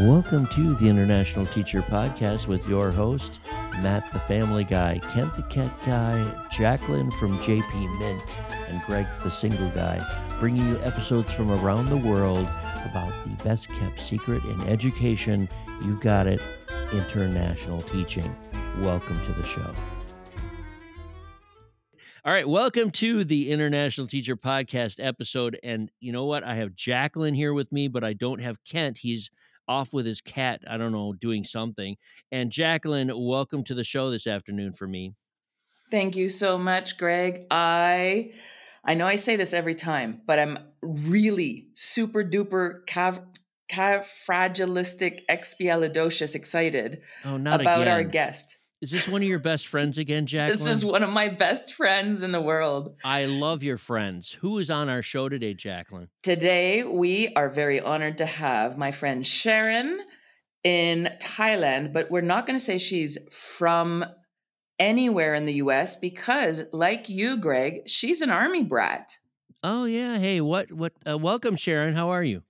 Welcome to the International Teacher Podcast with your host, Matt the Family Guy, Kent the Cat Guy, Jacqueline from JP Mint, and Greg the Single Guy, bringing you episodes from around the world about the best kept secret in education. You got it, international teaching. Welcome to the show. All right, welcome to the International Teacher Podcast episode. And you know what? I have Jacqueline here with me, but I don't have Kent. He's off with his cat, I don't know, doing something. And Jacqueline, welcome to the show this afternoon for me. Thank you so much, Greg. I I know I say this every time, but I'm really super duper cav fragilistic expialidocious excited oh, not about again. our guest. Is this one of your best friends again, Jacqueline? This is one of my best friends in the world. I love your friends. Who is on our show today, Jacqueline? Today, we are very honored to have my friend Sharon in Thailand, but we're not going to say she's from anywhere in the US because, like you, Greg, she's an army brat. Oh, yeah. Hey, what, what, uh, welcome, Sharon. How are you?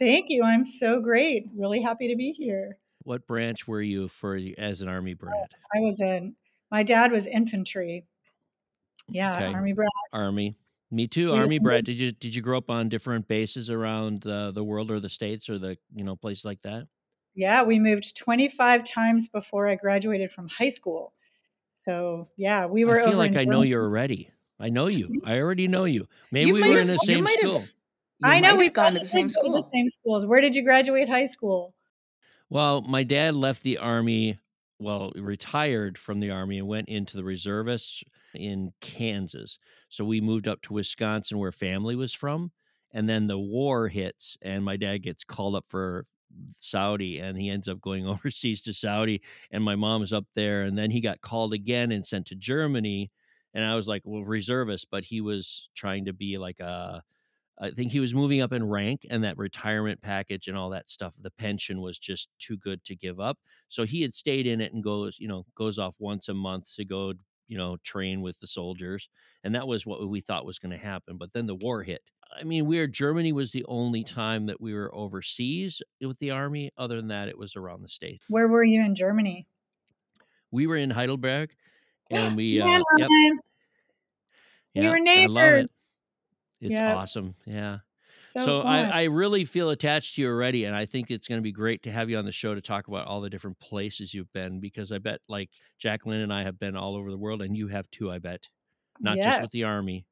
Thank you. I'm so great. Really happy to be here. What branch were you for as an army brat? I was in. My dad was infantry. Yeah, Okay. army brat. Army. Me too, We- army brat. Did you did you grow up on different bases around uh, the world or the states or the you know places like that? Yeah, we moved 25 times before I graduated from high school. So yeah, we were. I feel over like I know Germany. you already. I know you. I already know you. Maybe You we might were in the same school. You I know we've have gone to the same did go to school. The same schools. Where did you graduate high school? Well, my dad left the army, well, retired from the army and went into the reservists in Kansas. So we moved up to Wisconsin where family was from. And then the war hits, and my dad gets called up for Saudi, and he ends up going overseas to Saudi. And my mom's up there. And then he got called again and sent to Germany. And I was like, well, reservist, but he was trying to be like a, I think he was moving up in rank and that retirement package and all that stuff. The pension was just too good to give up. So he had stayed in it and goes, you know, goes off once a month to go, you know, train with the soldiers. And that was what we thought was going to happen. But then the war hit. I mean, we were Germany was the only time that we were overseas with the army. Other than that, it was around the states. Where were you in Germany? We were in Heidelberg and we, uh, Mannheim. yep, we yeah, were I love it. neighbors. It's Yep. awesome. Yeah. So, So. I, I really feel attached to you already, and I think it's going to be great to have you on the show to talk about all the different places you've been because I bet like Jacqueline and I have been all over the world, and you have too. I bet not just with the army,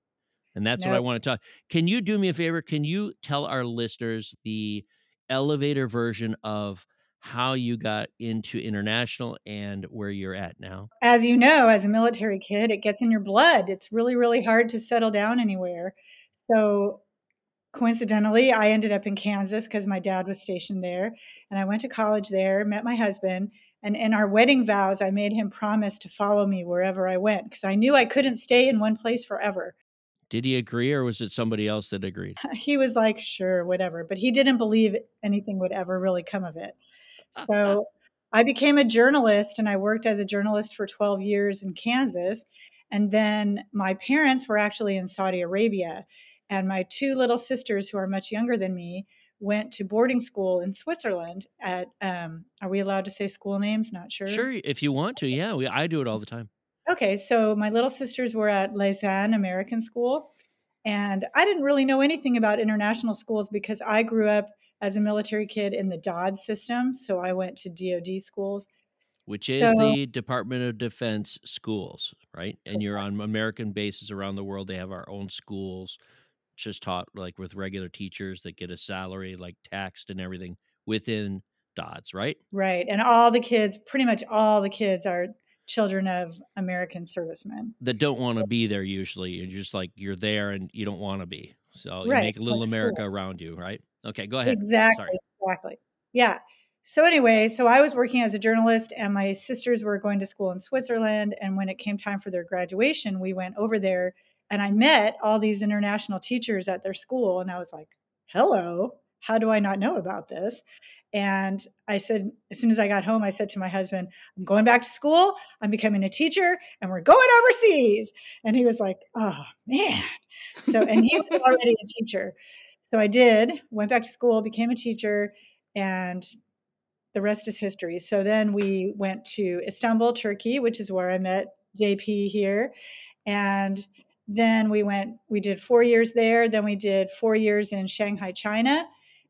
and that's what I want to talk. Can you do me a favor? Can you tell our listeners the elevator version of how you got into international and where you're at now? as you know, as a military kid, it gets in your blood. It's really, really hard to settle down anywhere. So, coincidentally, I ended up in Kansas because my dad was stationed there. And I went to college there, met my husband. And in our wedding vows, I made him promise to follow me wherever I went because I knew I couldn't stay in one place forever. Did he agree, or was it somebody else that agreed? He was like, sure, whatever. But he didn't believe anything would ever really come of it. So I became a journalist and I worked as a journalist for 12 years in Kansas. And then my parents were actually in Saudi Arabia. And my two little sisters, who are much younger than me, went to boarding school in Switzerland at, um, are we allowed to say school names? Not sure. Sure, if you want to. Yeah, we, I do it all the time. Okay, so my little sisters were at Leysin American School, and I didn't really know anything about international schools because I grew up as a military kid in the DOD system. So I went to DoD schools. which is So- the Department of Defense schools, right? And you're on American bases around the world. They have our own schools, just taught like with regular teachers that get a salary, like taxed and everything within DODS, right? Right. And all the kids, pretty much all the kids are children of American servicemen. That don't want to be there usually. You're just like you're there and you don't want to be. So you Right, make a little like America school. around you, right? Okay, go ahead. Exactly. Sorry. Exactly. Yeah. So anyway, so I was working as a journalist and my sisters were going to school in Switzerland and when it came time for their graduation, we went over there and I met all these international teachers at their school and I was like, "Hello, how do I not know about this?" And I said, as soon as I got home, I said to my husband, I'm going back to school. I'm becoming a teacher and we're going overseas. And he was like, oh, man. So, and he was already a teacher. So I did, went back to school, became a teacher. And the rest is history. So then we went to Istanbul, Turkey, which is where I met JP here. And then we went, we did four years there. Then we did four years in Shanghai, China.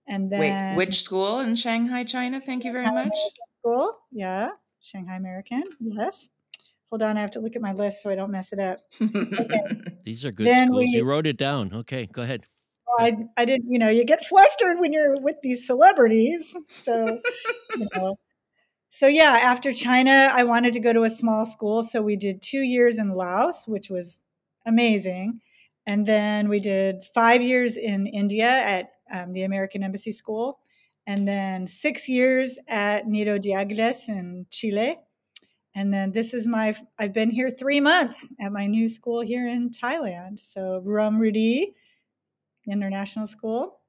And then. Wait, which school in Shanghai, China? Thank you very Shanghai much. American School. Yeah. Shanghai American. Yes. Hold on. I have to look at my list so I don't mess it up. Okay. These are good Then schools. we- You wrote it down. Okay, go ahead. Well, I, I didn't, you know, you get flustered when you're with these celebrities. So, you know. So, yeah, after China, I wanted to go to a small school. So, we did two years in Laos, which was amazing. And then we did five years in India at um, the American Embassy School. And then six years at Nido de Aguilas in Chile. And then this is my, I've been here three months at my new school here in Thailand. So, Ruamrudee International School.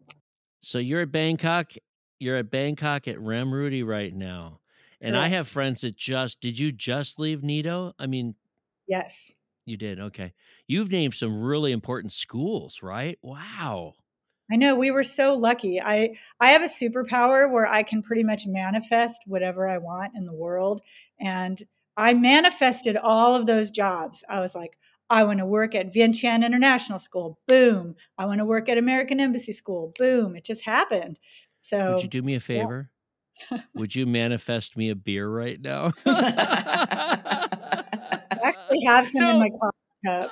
So you're at Bangkok. You're at Bangkok at Ruamrudee right now. And I have friends that just did you just leave Nido? I mean, Yes. You did. Okay. You've named some really important schools, right? Wow. I know we were so lucky. I I have a superpower where I can pretty much manifest whatever I want in the world and I manifested all of those jobs. I was like, I want to work at Vientiane International School. Boom. I want to work at American Embassy School. Boom. It just happened. So Would you do me a favor? Would you manifest me a beer right now? I actually have some No. in my coffee cup.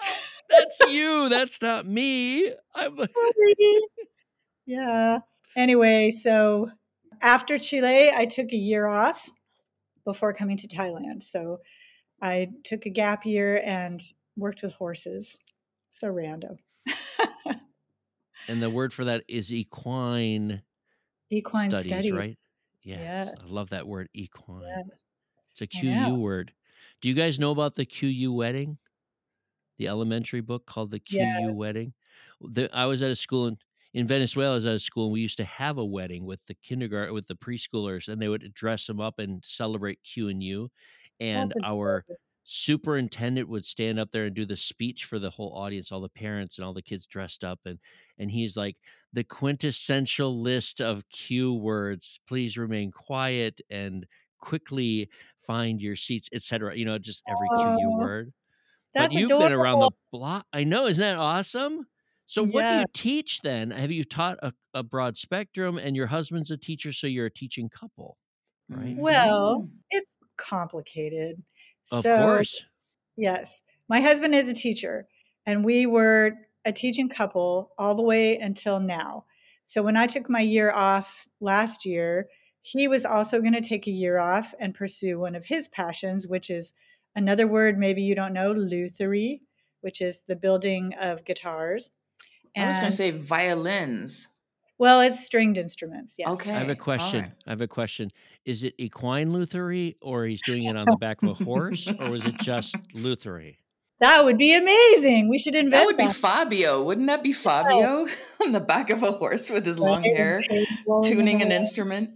That's you. That's not me. I'm yeah. Anyway, so after Chile, I took a year off before coming to Thailand. So I took a gap year and worked with horses. So random. and the word for that is equine, Equine studies, study. right? Yes. Yes. I love that word equine. Yes. It's a QU word. Do you guys know about the QU wedding? The elementary book called the QU Yes. wedding. The, I was at a school in, in Venezuela. I was at a school and we used to have a wedding with the kindergarten with the preschoolers, and they would dress them up and celebrate Q and U. And our superintendent would stand up there and do the speech for the whole audience, all the parents and all the kids dressed up, and and he's like the quintessential list of Q words. Please remain quiet and quickly find your seats, etc. You know, just every QU Aw, word. That's but you've been around the block. I know, isn't that awesome? So what do you teach then? Have you taught a, a broad spectrum and your husband's a teacher, so you're a teaching couple, right? Well, Mhm. it's complicated. Of so course. Yes. My husband is a teacher, and we were a teaching couple all the way until now. So when I took my year off last year, he was also going to take a year off and pursue one of his passions, which is another word maybe you don't know, lutherie, which is the building of guitars. I was going to say violins. well, it's stringed instruments. Yes. Okay. I have a question. right. I have a question. Is it equine lutherie or he's doing it on the back of a horse or was it just lutherie? That would be amazing. We should invent. That invent would be Fabio. Wouldn't that be Fabio on the back of a horse with his long hair, so blowing in tuning an instrument?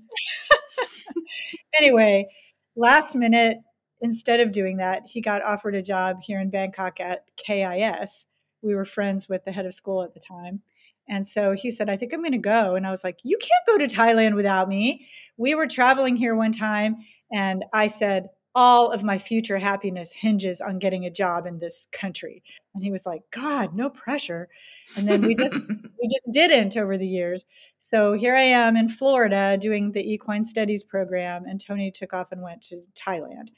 Anyway, last minute, instead of doing that, he got offered a job here in Bangkok at KIS. We were friends with the head of school at the time. And so he said, I think I'm going to go. And I was like, You can't go to Thailand without me. We were traveling here one time, and I said, All of my future happiness hinges on getting a job in this country. And he was like, God, no pressure. And then we just we just didn't over the years. So here I am in Florida doing the equine studies program, and Tony took off and went to Thailand.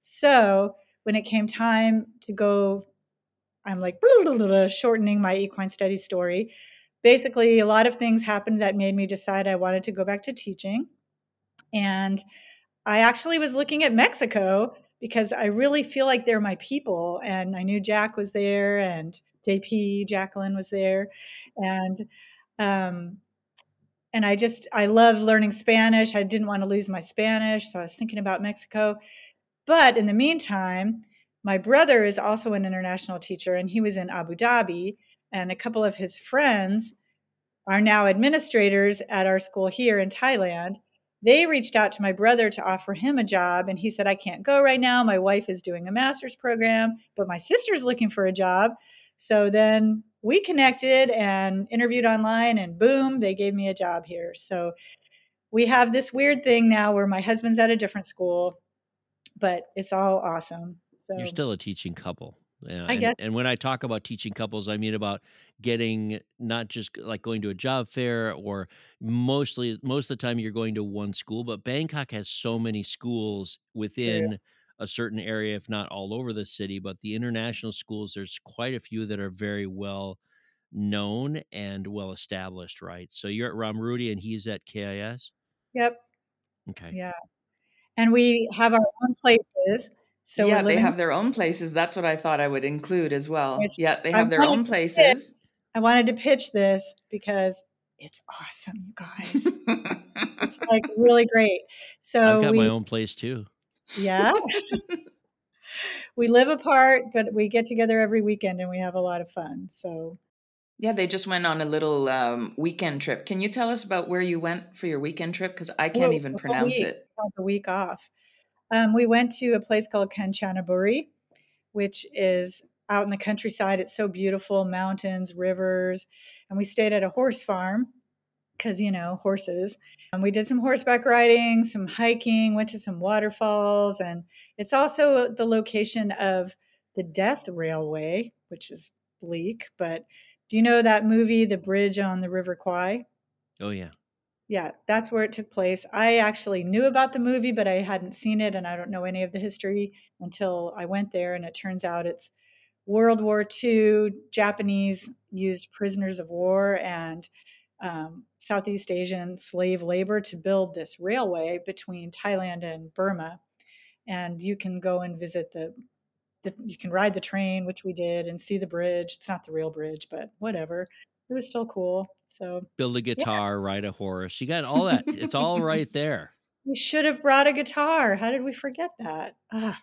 So when it came time to go, I'm like shortening my equine studies story. Basically, a lot of things happened that made me decide I wanted to go back to teaching. And I actually was looking at Mexico because I really feel like they're my people. And I knew Jack was there and JP, Jacqueline was there. And um, and I just I love learning Spanish. I didn't want to lose my Spanish, so I was thinking about Mexico. But in the meantime, my brother is also an international teacher, and he was in Abu Dhabi, and a couple of his friends are now administrators at our school here in Thailand. They reached out to my brother to offer him a job, and he said, I can't go right now. My wife is doing a master's program, but my sister's looking for a job. So then we connected and interviewed online, and boom, they gave me a job here. So we have this weird thing now where my husband's at a different school, but it's all awesome. So You're still a teaching couple. Yeah, I and, guess and when I talk about teaching couples, I mean about getting not just like going to a job fair or mostly most of the time you're going to one school, but Bangkok has so many schools within a certain area, if not all over the city. But the international schools, there's quite a few that are very well known and well established, right? So you're at Ruamrudee and he's at KIS. Yep. Okay. Yeah. And we have our own places. So yeah, they have their own places. That's what I thought I would include as well. which Yeah, they have their own places. I wanted to pitch this because it's awesome, you guys. It's like really great. So I've got we, my own place too. yeah, we live apart, but we get together every weekend and we have a lot of fun. So yeah, they just went on a little um, weekend trip. Can you tell us about where you went for your weekend trip? Because I can't Well, even pronounce week, it. we had the week off. Um, we went to a place called Kanchanaburi, which is out in the countryside. It's so beautiful, mountains, rivers, and we stayed at a horse farm because you know horses. And we did some horseback riding, some hiking, went to some waterfalls, and it's also the location of the Death Railway, which is bleak. But do you know that movie, The Bridge on the River Kwai? Oh yeah. Yeah, that's where it took place. I actually knew about the movie, but I hadn't seen it, and I don't know any of the history until I went there. And it turns out it's World War II Japanese used prisoners of war and um, Southeast Asian slave labor to build this railway between Thailand and Burma. And you can go and visit the, the you can ride the train, which we did, and see the bridge. It's not the real bridge, but whatever. It was still cool. So Build a guitar, ride a horse. You got all that. It's all right there. we should have brought a guitar. How did we forget that? Ah,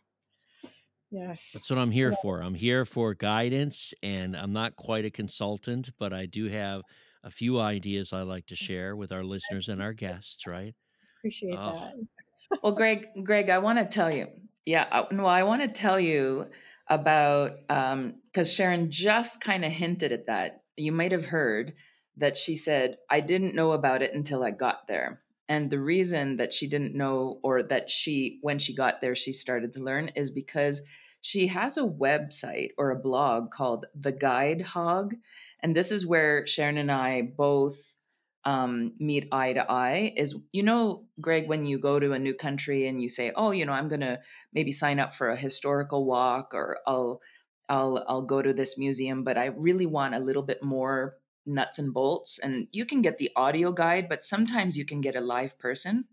yes. That's what I'm here for. I'm here for guidance, and I'm not quite a consultant, but I do have a few ideas I like to share with our listeners and our guests, right? Appreciate Oh. that. Well, Greg, Greg, I want to tell you. Yeah, I- no, I want to tell you about um because Sharon just kind of hinted at that. You might have heard that she said, "I didn't know about it until I got there." And the reason that she didn't know or that she when she got there she started to learn is because she has a website or a blog called The Guide Hog, and this is where Sharon and I both um, meet eye to eye is you know greg when you go to a new country and you say oh you know i'm gonna maybe sign up for a historical walk or i'll i'll i'll go to this museum but i really want a little bit more nuts and bolts and you can get the audio guide but sometimes you can get a live person.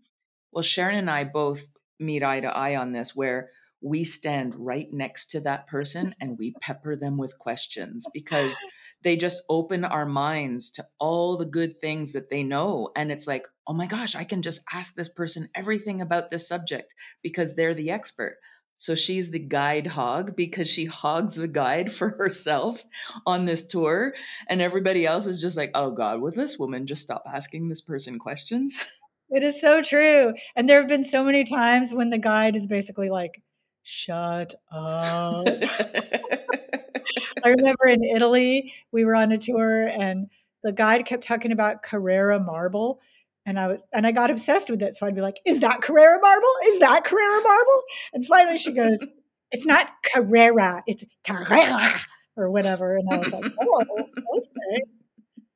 Well sharon and i both meet eye to eye on this where we stand right next to that person and we pepper them with questions because they just open our minds to all the good things that they know. And it's like, oh my gosh, I can just ask this person everything about this subject because they're the expert. So she's the guide hog because she hogs the guide for herself on this tour. And everybody else is just like, oh God, will this woman just stop asking this person questions? It is so true. And there have been so many times when the guide is basically like, shut up. I remember in Italy, we were on a tour and the guide kept talking about Carrera marble. And I was and I got obsessed with it. So I'd be like, is that Carrera marble? Is that Carrera marble? And finally she goes, It's not Carrera, it's Carrera or whatever. And I was like, Oh, okay.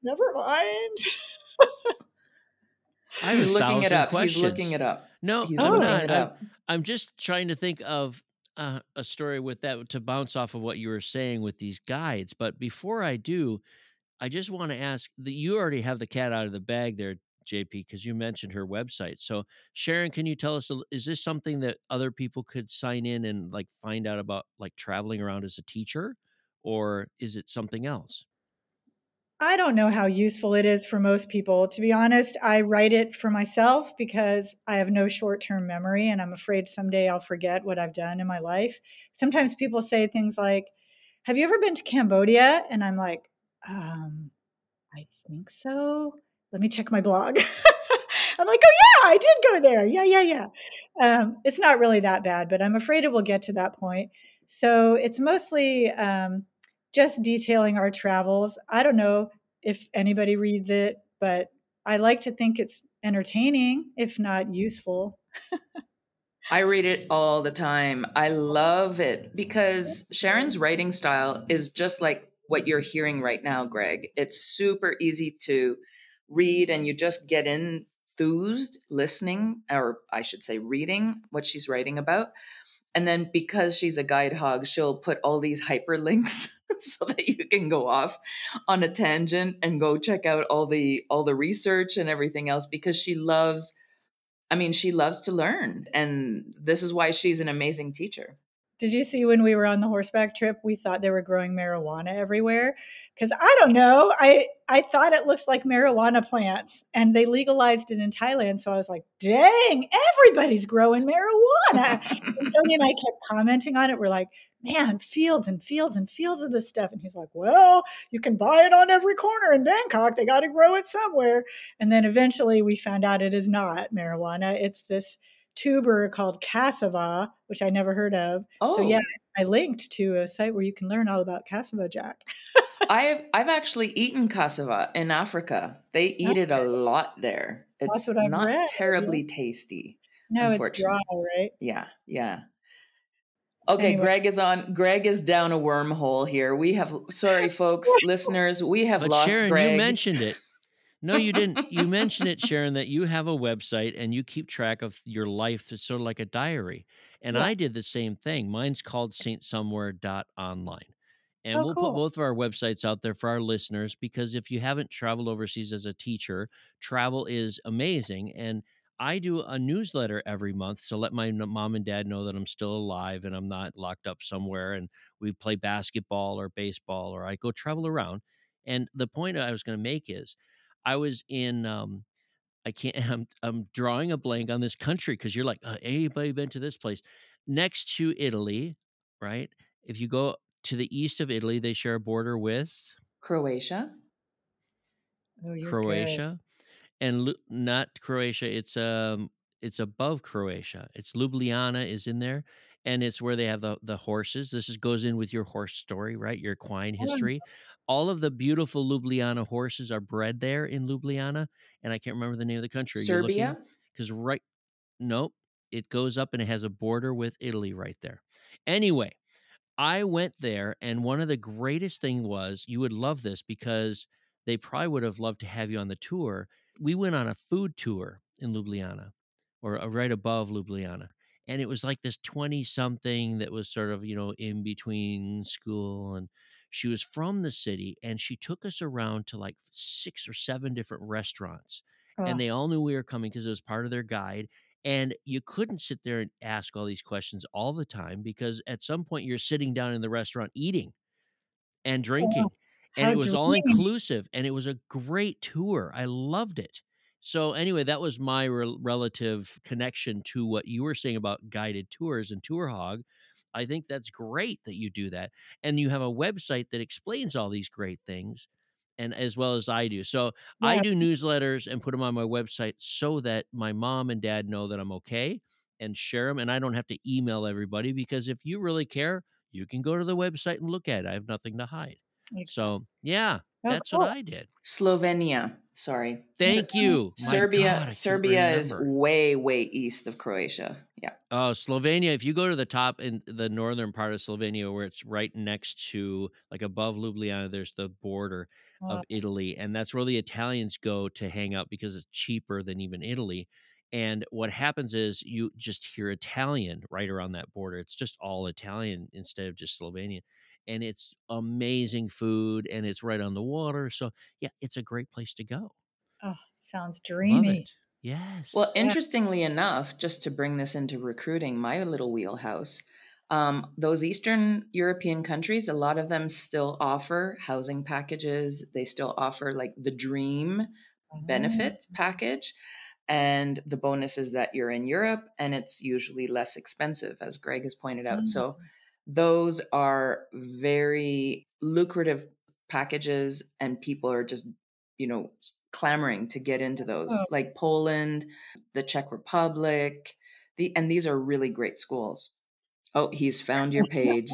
Never mind. I have He's looking it thousand up. He's looking it up. No, He's I'm not. I'm. I'm just trying to think of uh, a story with that to bounce off of what you were saying with these guides. But before I do, I just want to ask that you already have the cat out of the bag there, JP, because you mentioned her website. So, Sharon, can you tell us, is this something that other people could sign in and like find out about, like traveling around as a teacher, or is it something else? I don't know how useful it is for most people. To be honest, I write it for myself because I have no short term memory and I'm afraid someday I'll forget what I've done in my life. Sometimes people say things like, Have you ever been to Cambodia? And I'm like, um, I think so. Let me check my blog. I'm like, oh yeah, I did go there. Yeah, yeah, yeah. Um, it's not really that bad, but I'm afraid it will get to that point. So it's mostly um, just detailing our travels. I don't know if anybody reads it, but I like to think it's entertaining, if not useful. I read it all the time. I love it because Sharon's writing style is just like what you're hearing right now, Greg. It's super easy to read and you just get enthused listening, or I should say, reading what she's writing about. And then because she's a guide hog, she'll put all these hyperlinks so that you can go off on a tangent and go check out all the all the research and everything else because she loves I mean, she loves to learn. And this is why she's an amazing teacher. Did you see when we were on the horseback trip, we thought they were growing marijuana everywhere? Because I don't know. I, I thought it looks like marijuana plants and they legalized it in Thailand. So I was like, dang, everybody's growing marijuana. and Tony and I kept commenting on it. We're like, man, fields and fields and fields of this stuff. And he's like, well, you can buy it on every corner in Bangkok. They got to grow it somewhere. And then eventually we found out it is not marijuana. It's this tuber called cassava, which I never heard of. Oh. So yeah, oh. I linked to a site where you can learn all about cassava jack. I've I've actually eaten cassava in Africa. They eat okay. it a lot there. It's not read. terribly tasty. No, it's dry, right? Yeah, yeah. Okay, anyway. Greg is on. Greg is down a wormhole here. We have sorry, folks, listeners. We have but lost Sharon, Greg. You mentioned it. No, you didn't. You mentioned it, Sharon, that you have a website and you keep track of your life. It's sort of like a diary. And yeah. I did the same thing. Mine's called saintsomewhere.online. And oh, we'll cool. put both of our websites out there for our listeners because if you haven't traveled overseas as a teacher, travel is amazing. And I do a newsletter every month to let my mom and dad know that I'm still alive and I'm not locked up somewhere. And we play basketball or baseball or I go travel around. And the point I was going to make is I was in um I can't I'm I'm drawing a blank on this country because you're like, uh, anybody been to this place? Next to Italy, right? If you go to the east of Italy, they share a border with Croatia. Oh, Croatia. Good. And not Croatia, it's um it's above Croatia. It's Ljubljana is in there and it's where they have the the horses. This is goes in with your horse story, right? Your equine oh, history all of the beautiful Ljubljana horses are bred there in Ljubljana, and I can't remember the name of the country. Serbia, because right, nope, it goes up and it has a border with Italy right there. Anyway, I went there, and one of the greatest thing was you would love this because they probably would have loved to have you on the tour. We went on a food tour in Ljubljana, or uh, right above Ljubljana, and it was like this twenty something that was sort of you know in between school and she was from the city and she took us around to like six or seven different restaurants. Oh. And they all knew we were coming because it was part of their guide. And you couldn't sit there and ask all these questions all the time because at some point you're sitting down in the restaurant eating and drinking. And it was all inclusive and it was a great tour. I loved it. So anyway, that was my re- relative connection to what you were saying about guided tours and Tour Hog. I think that's great that you do that. And you have a website that explains all these great things and as well as I do. So yeah. I do newsletters and put them on my website so that my mom and dad know that I'm okay and share them and I don't have to email everybody because if you really care, you can go to the website and look at it. I have nothing to hide. Exactly. So, yeah, oh, that's cool. what I did. Slovenia. Sorry. Thank oh, you. Serbia. God, Serbia is way, way east of Croatia. Yeah. Oh, Slovenia. If you go to the top in the northern part of Slovenia, where it's right next to, like above Ljubljana, there's the border oh. of Italy, and that's where the Italians go to hang out because it's cheaper than even Italy. And what happens is you just hear Italian right around that border. It's just all Italian instead of just Slovenian and it's amazing food and it's right on the water. So yeah, it's a great place to go. Oh, sounds dreamy. Yes. Well, interestingly yeah. enough, just to bring this into recruiting, my little wheelhouse, um, those Eastern European countries, a lot of them still offer housing packages. They still offer like the dream benefit package. And the bonus is that you're in Europe and it's usually less expensive, as Greg has pointed out. Mm-hmm. So those are very lucrative packages and people are just you know clamoring to get into those oh. like poland the czech republic the and these are really great schools oh he's found your page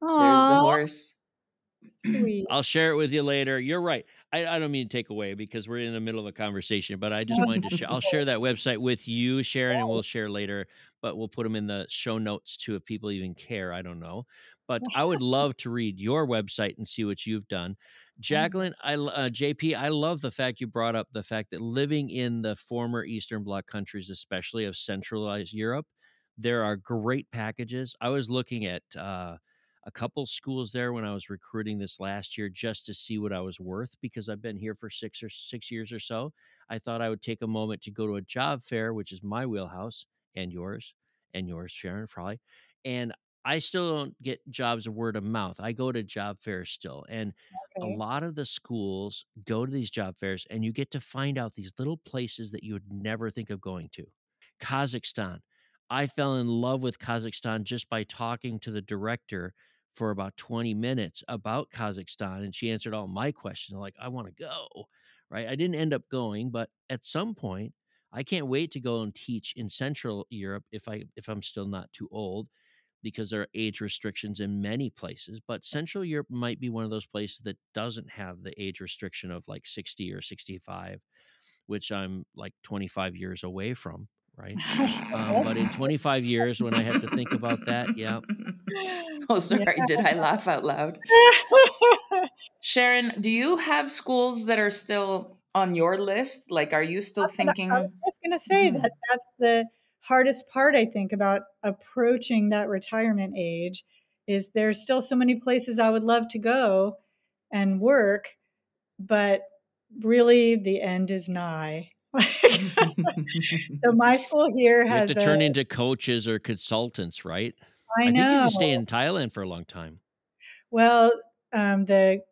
there's the horse Sweet. I'll share it with you later. You're right. I, I don't mean to take away because we're in the middle of a conversation, but I just wanted to share. I'll share that website with you, Sharon, and we'll share later. But we'll put them in the show notes too if people even care. I don't know, but I would love to read your website and see what you've done. Jacqueline, I uh, JP, I love the fact you brought up the fact that living in the former Eastern Bloc countries, especially of centralized Europe, there are great packages. I was looking at uh, a couple schools there when I was recruiting this last year just to see what I was worth because I've been here for six or six years or so. I thought I would take a moment to go to a job fair, which is my wheelhouse and yours and yours, Sharon, probably. And I still don't get jobs of word of mouth. I go to job fairs still. And Okay. a lot of the schools go to these job fairs and you get to find out these little places that you would never think of going to. Kazakhstan. I fell in love with Kazakhstan just by talking to the director for about 20 minutes about Kazakhstan and she answered all my questions like I want to go, right? I didn't end up going, but at some point I can't wait to go and teach in Central Europe if I if I'm still not too old because there are age restrictions in many places, but Central Europe might be one of those places that doesn't have the age restriction of like 60 or 65, which I'm like 25 years away from, right? Um, but in 25 years, when I have to think about that, yeah. Oh, sorry. Did I laugh out loud? Sharon, do you have schools that are still on your list? Like, are you still That's what I- thinking? I was just going to say Mhm. that that's the hardest part, I think, about approaching that retirement age is there's still so many places I would love to go and work, but really the end is nigh. so my school here has to turn a, into coaches or consultants, right? I I know. think you can stay in Thailand for a long time. Well, um, the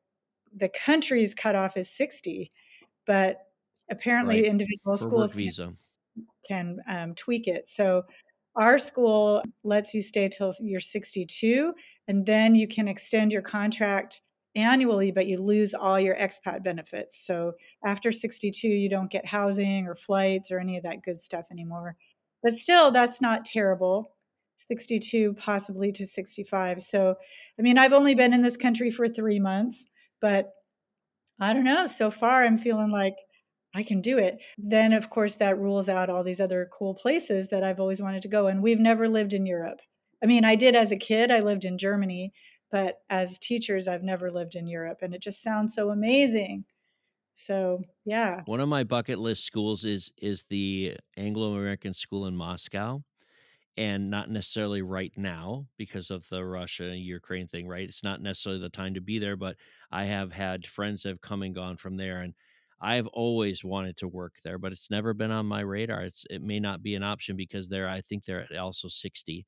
the country's cutoff is 60, but apparently Right. individual For schools can can um, tweak it. So our school lets you stay till you're 62, and then you can extend your contract annually, but you lose all your expat benefits. So after 62, you don't get housing or flights or any of that good stuff anymore. But still, that's not terrible. 62 possibly to 65. So, I mean, I've only been in this country for three months, but I don't know. So far, I'm feeling like I can do it. Then, of course, that rules out all these other cool places that I've always wanted to go. And we've never lived in Europe. I mean, I did as a kid, I lived in Germany, but as teachers, I've never lived in Europe. And it just sounds so amazing. So, yeah. One of my bucket list schools is is the Anglo American School in Moscow, and not necessarily right now because of the Russia Ukraine thing. Right, it's not necessarily the time to be there, but I have had friends that have come and gone from there, and I've always wanted to work there, but it's never been on my radar. It's it may not be an option because they're I think they're also sixty.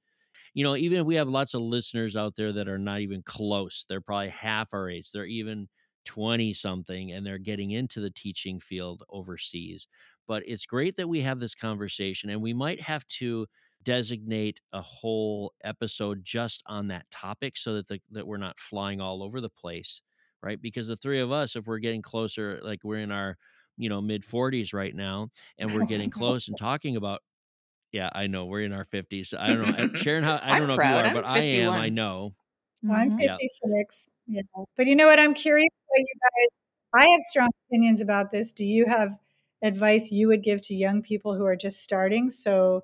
You know, even if we have lots of listeners out there that are not even close, they're probably half our age. They're even 20 something and they're getting into the teaching field overseas. But it's great that we have this conversation and we might have to designate a whole episode just on that topic so that the, that we're not flying all over the place, right? Because the three of us if we're getting closer like we're in our, you know, mid 40s right now and we're getting close and talking about yeah, I know we're in our 50s. I don't know. Sharon, how I don't know proud. if you are, I'm but I am. I 51. know. I'm Mhm. Yeah. 56. Yeah. But you know what? I'm curious about you guys. I have strong opinions about this. Do you have advice you would give to young people who are just starting? So,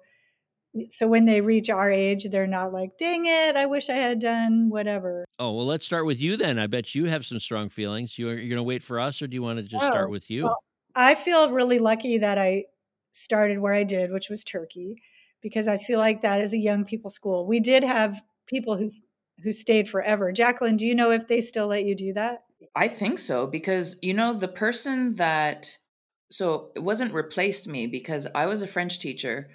so when they reach our age, they're not like, dang it, I wish I had done whatever. Oh, well, let's start with you then. I bet you have some strong feelings. You are you're going to wait for us or do you want to just start Oh, with you? well, I feel really lucky that I started where I did, which was Turkey, because I feel like that is a young people school. We did have people who who stayed forever. Jacqueline, do you know if they still let you do that? I think so because you know the person that so it wasn't replaced me because I was a French teacher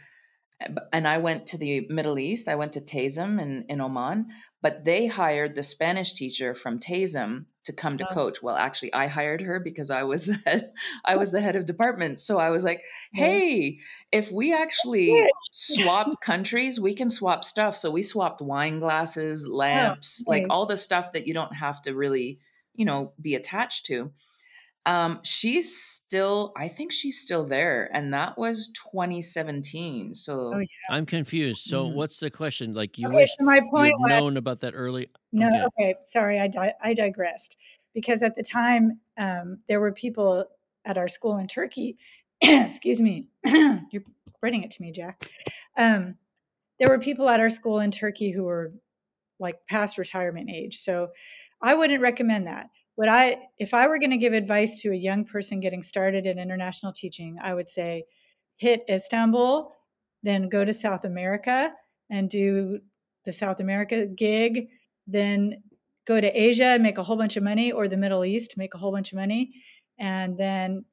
uh, and I went to the Middle East. I went to TAISM in, in Oman, but they hired the Spanish teacher from TAISM to come to Oh. coach. Well, actually, I hired her because I was the head, I was the head of department. So I was like, "Hey, if we actually swap countries, we can swap stuff." So we swapped wine glasses, lamps, like all the stuff that you don't have to really, you know, be attached to. Um, she's still, I think she's still there, and that was 2017. Oh, So yeah. I'm confused. So Mhm. what's the question? Like you Okay, wish so my point was known about that early No, okay. okay. Sorry, I di- I digressed because at the time um, there were people at our school in Turkey. excuse me, you're spreading it to me, Jack. Um, there were people at our school in Turkey who were like past retirement age, so I wouldn't recommend that. But I, if I were going to give advice to a young person getting started in international teaching, I would say hit Istanbul, then go to South America and do the South America gig, then go to Asia and make a whole bunch of money, or the Middle East, make a whole bunch of money, and then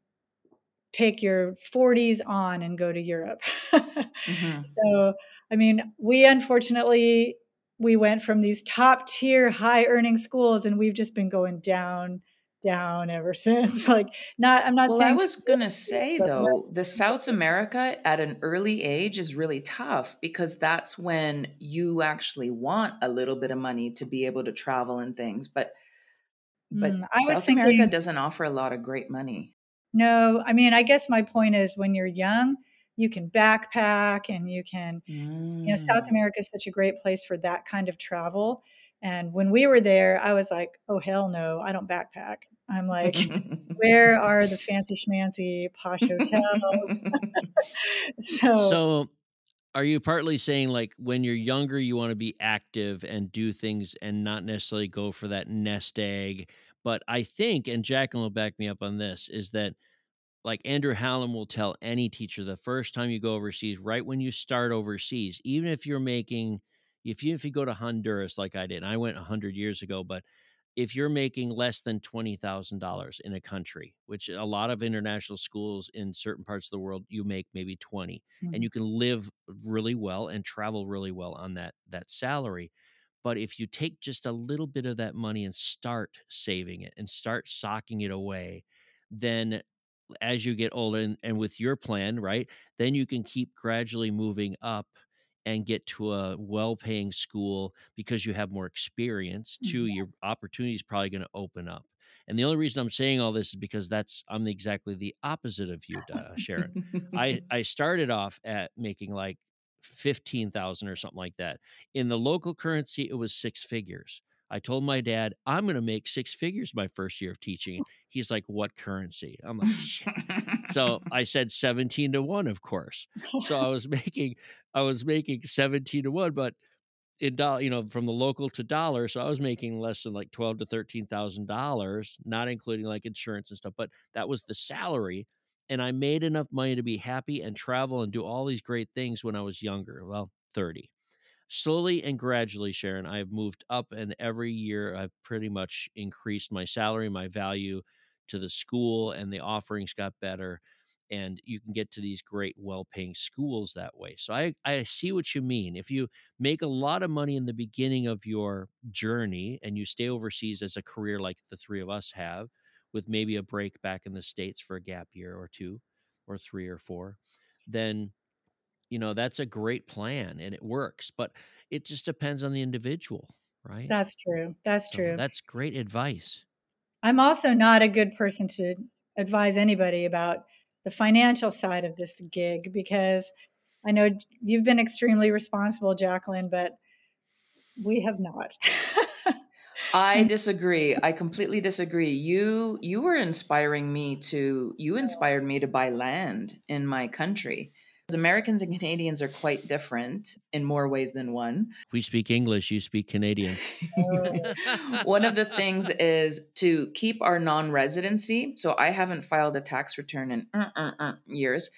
take your 40s on and go to Europe. mm-hmm. So, I mean, we unfortunately we went from these top tier high earning schools and we've just been going down down ever since like not i'm not well i was gonna say though the south america at an early age is really tough because that's when you actually want a little bit of money to be able to travel and things but but mm, south thinking, america doesn't offer a lot of great money no i mean i guess my point is when you're young you can backpack and you can mm. you know south mm. america is such a great place for that kind of travel and when we were there, I was like, oh, hell no, I don't backpack. I'm like, where are the fancy schmancy posh hotels? so, so are you partly saying like when you're younger, you want to be active and do things and not necessarily go for that nest egg? But I think, and Jacqueline will back me up on this, is that like Andrew Hallam will tell any teacher the first time you go overseas, right when you start overseas, even if you're making if you if you go to Honduras like I did, I went hundred years ago, but if you're making less than twenty thousand dollars in a country, which a lot of international schools in certain parts of the world, you make maybe 20 mm-hmm. and you can live really well and travel really well on that that salary. But if you take just a little bit of that money and start saving it and start socking it away, then as you get older and, and with your plan, right, then you can keep gradually moving up and get to a well-paying school because you have more experience too mm-hmm. your opportunity is probably going to open up. And the only reason i'm saying all this is because that's i'm exactly the opposite of you uh, sharon. I i started off at making like 15000 or something like that. In the local currency it was six figures I told my dad, I'm going to make six figures my first year of teaching. He's like, What currency? I'm like, Shit. so I said 17 to 1, of course. So I was making, I was making 17 to 1, but in dollar, you know, from the local to dollar. So I was making less than like twelve to thirteen thousand dollars, not including like insurance and stuff. But that was the salary. And I made enough money to be happy and travel and do all these great things when I was younger. Well, 30 slowly and gradually, Sharon, I have moved up, and every year I've pretty much increased my salary, my value to the school, and the offerings got better. And you can get to these great, well paying schools that way. So I, I see what you mean. If you make a lot of money in the beginning of your journey and you stay overseas as a career like the three of us have, with maybe a break back in the States for a gap year or two or three or four, then you know that's a great plan and it works but it just depends on the individual right that's true that's true that's great advice i'm also not a good person to advise anybody about the financial side of this gig because i know you've been extremely responsible jacqueline but we have not I disagree. I completely disagree. You you were inspiring me to you inspired me to buy land in my country. Americans and Canadians are quite different in more ways than one. We speak English, you speak Canadian. one of the things is to keep our non residency. So I haven't filed a tax return in uh, uh, uh, years.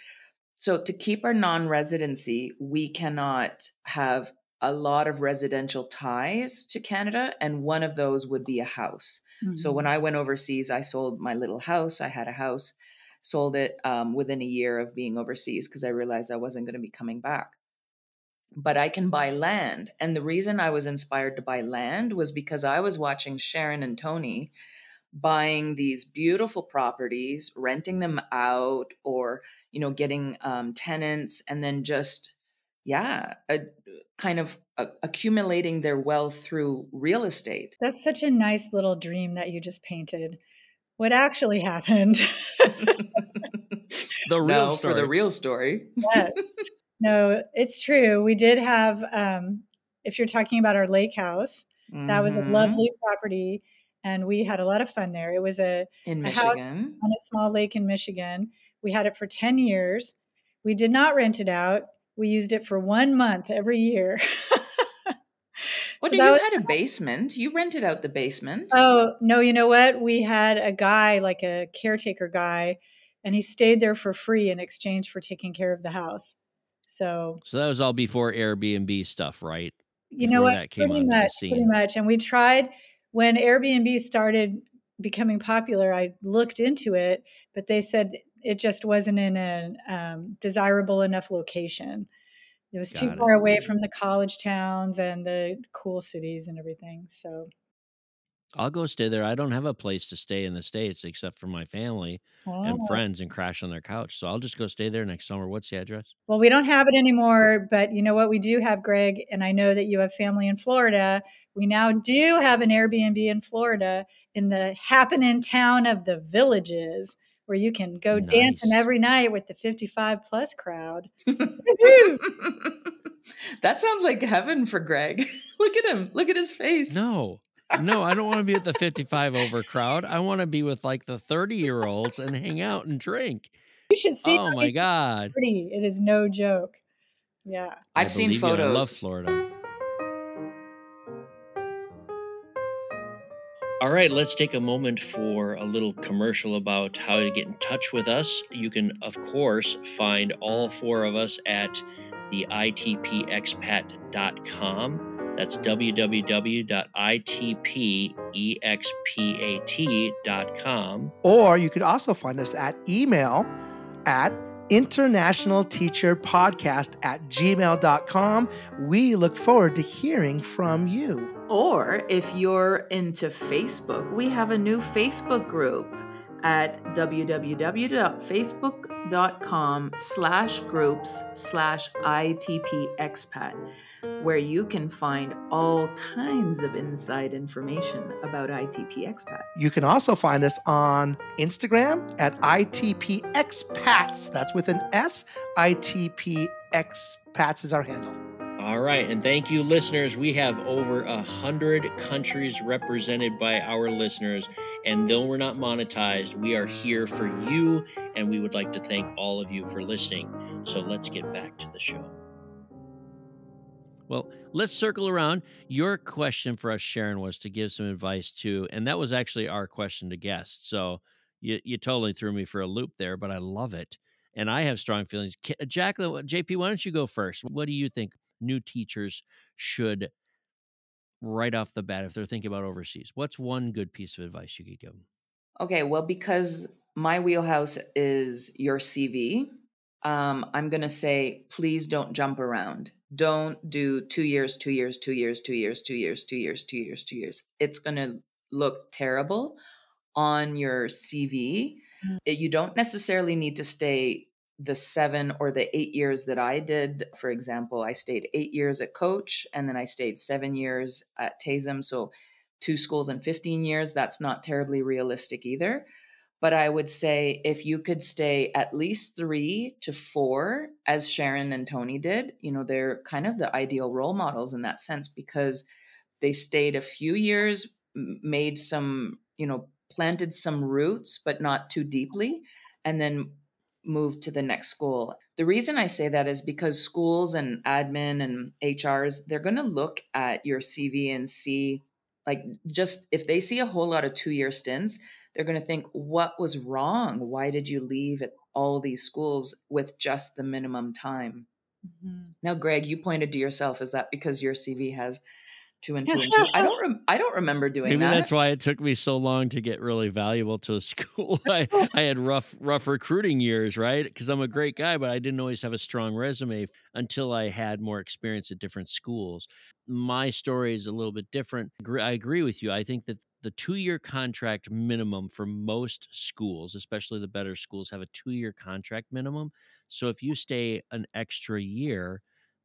So to keep our non residency, we cannot have a lot of residential ties to Canada, and one of those would be a house. Mm-hmm. So when I went overseas, I sold my little house. I had a house sold it um, within a year of being overseas because I realized I wasn't going to be coming back. But I can buy land. And the reason I was inspired to buy land was because I was watching Sharon and Tony buying these beautiful properties, renting them out, or, you know, getting um, tenants and then just, yeah, a, kind of a, accumulating their wealth through real estate. That's such a nice little dream that you just painted what actually happened. the real no, story. for the real story. yes. No, it's true. We did have, um, if you're talking about our lake house, That was a Mhm. lovely property, and we had a lot of fun there. It was a, In a house Michigan. on a small lake in Michigan. We had it for 10 years. We did not rent it out. We used it for one month every year. Well, So no, you was had a basement. You rented out the basement. Oh, no, you know what? We had a guy, like a caretaker guy, and he stayed there for free in exchange for taking care of the house. So, So that was all before Airbnb stuff, right? you know what? that came Pretty the much, pretty much. And we tried when Airbnb started becoming popular, I looked into it, but they said it just wasn't in a um, desirable enough location. It was too it. far away from the college towns and the cool cities and everything. So, I'll go stay there. I don't have a place to stay in the States except for my family and oh. friends and crash on their couch. So I'll just go stay there next summer. What's the address? Well, we don't have it anymore, but you know what? We do have Greg, and I know that you have family in Florida. We now do have an Airbnb in Florida in the happening town of the villages where you can go dancing every night with the 55 plus crowd. That sounds like heaven for Greg. Look at him. Look at his face. No. No, I don't want to be at the 55 over crowd. I want to be with like the 30 year olds and hang out and drink. You should see Oh my God. pretty. It is no joke. Yeah. I I've seen photos. you. I love. Florida. All right, let's take a moment for a little commercial about how to get in touch with us. You can, of course, find all four of us at the itpexpat.com. That's www.itpexpat.com. Or you could also find us at email at internationalteacherpodcast at gmail.com. We look forward to hearing from you. Or if you're into Facebook, we have a new Facebook group at www.facebook.com slash groups slash itpexpat where you can find all kinds of inside information about ITP Expat. You can also find us on Instagram at ITPXPats. That's with an S. ITPXPats is our handle. All right, and thank you, listeners. We have over a hundred countries represented by our listeners, and though we're not monetized, we are here for you, and we would like to thank all of you for listening. So let's get back to the show. Well, let's circle around. Your question for us, Sharon, was to give some advice to, and that was actually our question to guests. So you, you totally threw me for a loop there, but I love it. And I have strong feelings. Jacqueline, JP, why don't you go first? What do you think new teachers should, right off the bat, if they're thinking about overseas? What's one good piece of advice you could give them? Okay, well, because my wheelhouse is your CV, um, I'm going to say please don't jump around. Don't do two years, two years, two years, two years, two years, two years, two years, two years. It's going to look terrible on your CV. Mm. Uh, You don't necessarily need to stay the seven or the eight years that I did. For example, I stayed eight years at Koç and then I stayed seven years at TAISM. So two schools in 15 years, that's not terribly realistic either. But I would say if you could stay at least three to four, as Sharon and Tony did, you know, they're kind of the ideal role models in that sense because they stayed a few years, made some, you know, planted some roots, but not too deeply, and then moved to the next school. The reason I say that is because schools and admin and HRs, they're going to look at your CV and see, like, just if they see a whole lot of two year stints, they're going to think, what was wrong? Why did you leave at all these schools with just the minimum time? Mhm. Now, Greg, you pointed to yourself. Is that because your CV has two and two and two? I don't. Rem- I don't remember doing Maybe that. that's why it took me so long to get really valuable to a school. I, I had rough, rough recruiting years, right? Because I'm a great guy, but I didn't always have a strong resume until I had more experience at different schools. My story is a little bit different. I agree with you. I think that the two year contract minimum for most schools, especially the better schools, have a two year contract minimum. So if you stay an extra year,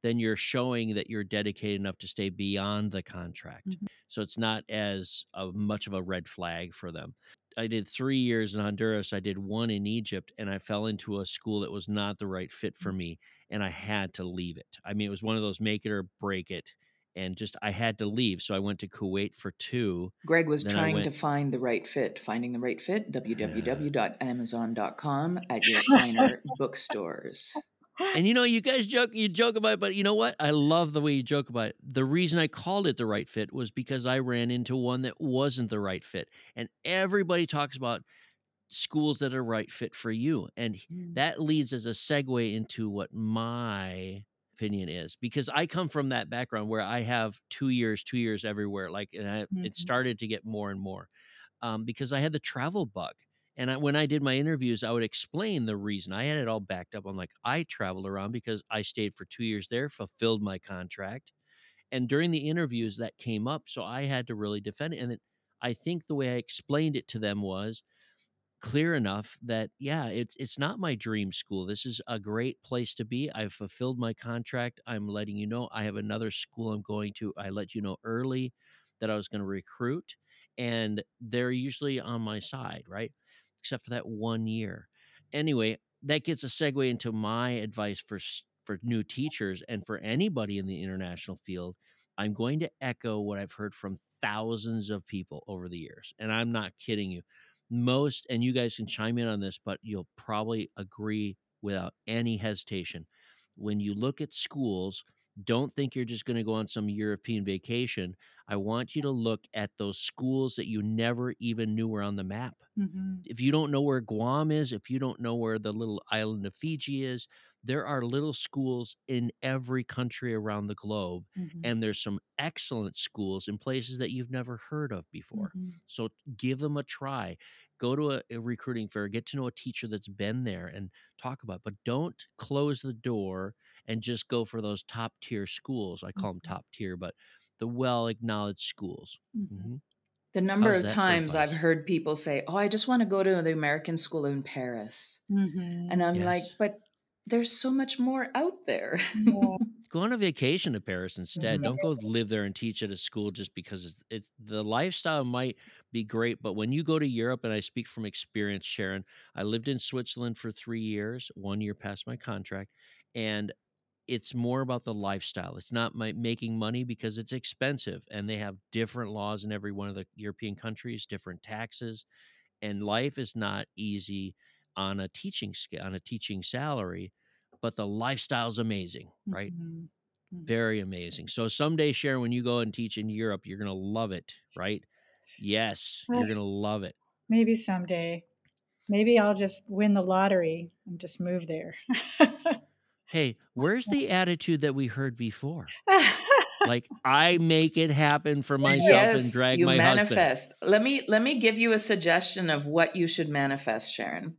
then you're showing that you're dedicated enough to stay beyond the contract. Mhm. So it's not as uh, much of a red flag for them. I did three years in Honduras. I did one in Egypt, and I fell into a school that was not the right fit for me, and I had to leave it. I mean, it was one of those make it or break it, and just I had to leave. So I went to Kuwait for two. Greg was Then trying went- to find the right fit. Finding the right fit, www.amazon.com at your finer bookstores. And you know, you guys joke, you joke about it, but you know what? I love the way you joke about it. The reason I called it the right fit was because I ran into one that wasn't the right fit. And everybody talks about schools that are right fit for you. And Mm. that leads as a segue into what my opinion is because I come from that background where I have two years, two years everywhere. Like, and I, Mhm. it started to get more and more um, because I had the travel bug. And I, when I did my interviews, I would explain the reason. I had it all backed up. I'm like, I traveled around because I stayed for two years there, fulfilled my contract. And during the interviews, that came up. So I had to really defend it. And I think the way I explained it to them was clear enough that yeah it's it's not my dream school this is a great place to be i've fulfilled my contract i'm letting you know i have another school i'm going to i let you know early that i was going to recruit and they're usually on my side right except for that one year. Anyway that gets a segue into my advice for for new teachers and for anybody in the international field i'm going to echo what i've heard from thousands of people over the years and i'm not kidding you. Most and you guys can chime in on this but you'll probably agree without any hesitation. When you look at schools don't think you're just going to go on some european vacation i want you to look at those schools that you never even knew were on the map Mhm. if you don't know where Guam is, if you don't know where the little island of Fiji is, there are little schools in every country around the globe. Mhm. And there's some excellent schools in places that you've never heard of before. Mhm. So give them a try. Go to a, a recruiting fair, get to know a teacher that's been there and talk about it. But don't close the door and just go for those top tier schools. I call them Mhm. top tier, but the well acknowledged schools. Mhm. Mhm. The number of times I've heard people say, Oh, I just want to go to the American school in Paris. Mhm. And I'm like, But there's so much more out there. Yeah. go on a vacation to Paris instead. Mhm. Don't go live there and teach at a school just because it's, it the lifestyle might be great, but when you go to Europe, and I speak from experience, Sharon, I lived in Switzerland for three years, one year past my contract, and it's more about the lifestyle. It's not my making money because it's expensive, and they have different laws in every one of the European countries, different taxes, and life is not easy on a teaching scale, on a teaching salary, but the lifestyle's amazing, right? Mhm. Mhm. Very amazing. So someday, Sharon, when you go and teach in Europe, you're gonna love it, right? Yes, you're gonna love it. Maybe someday. Maybe I'll just win the lottery and just move there. Hey, where's the attitude that we heard before? Like I make it happen for myself and drag you my husband. manifest. Let me let me give you a suggestion of what you should manifest, Sharon.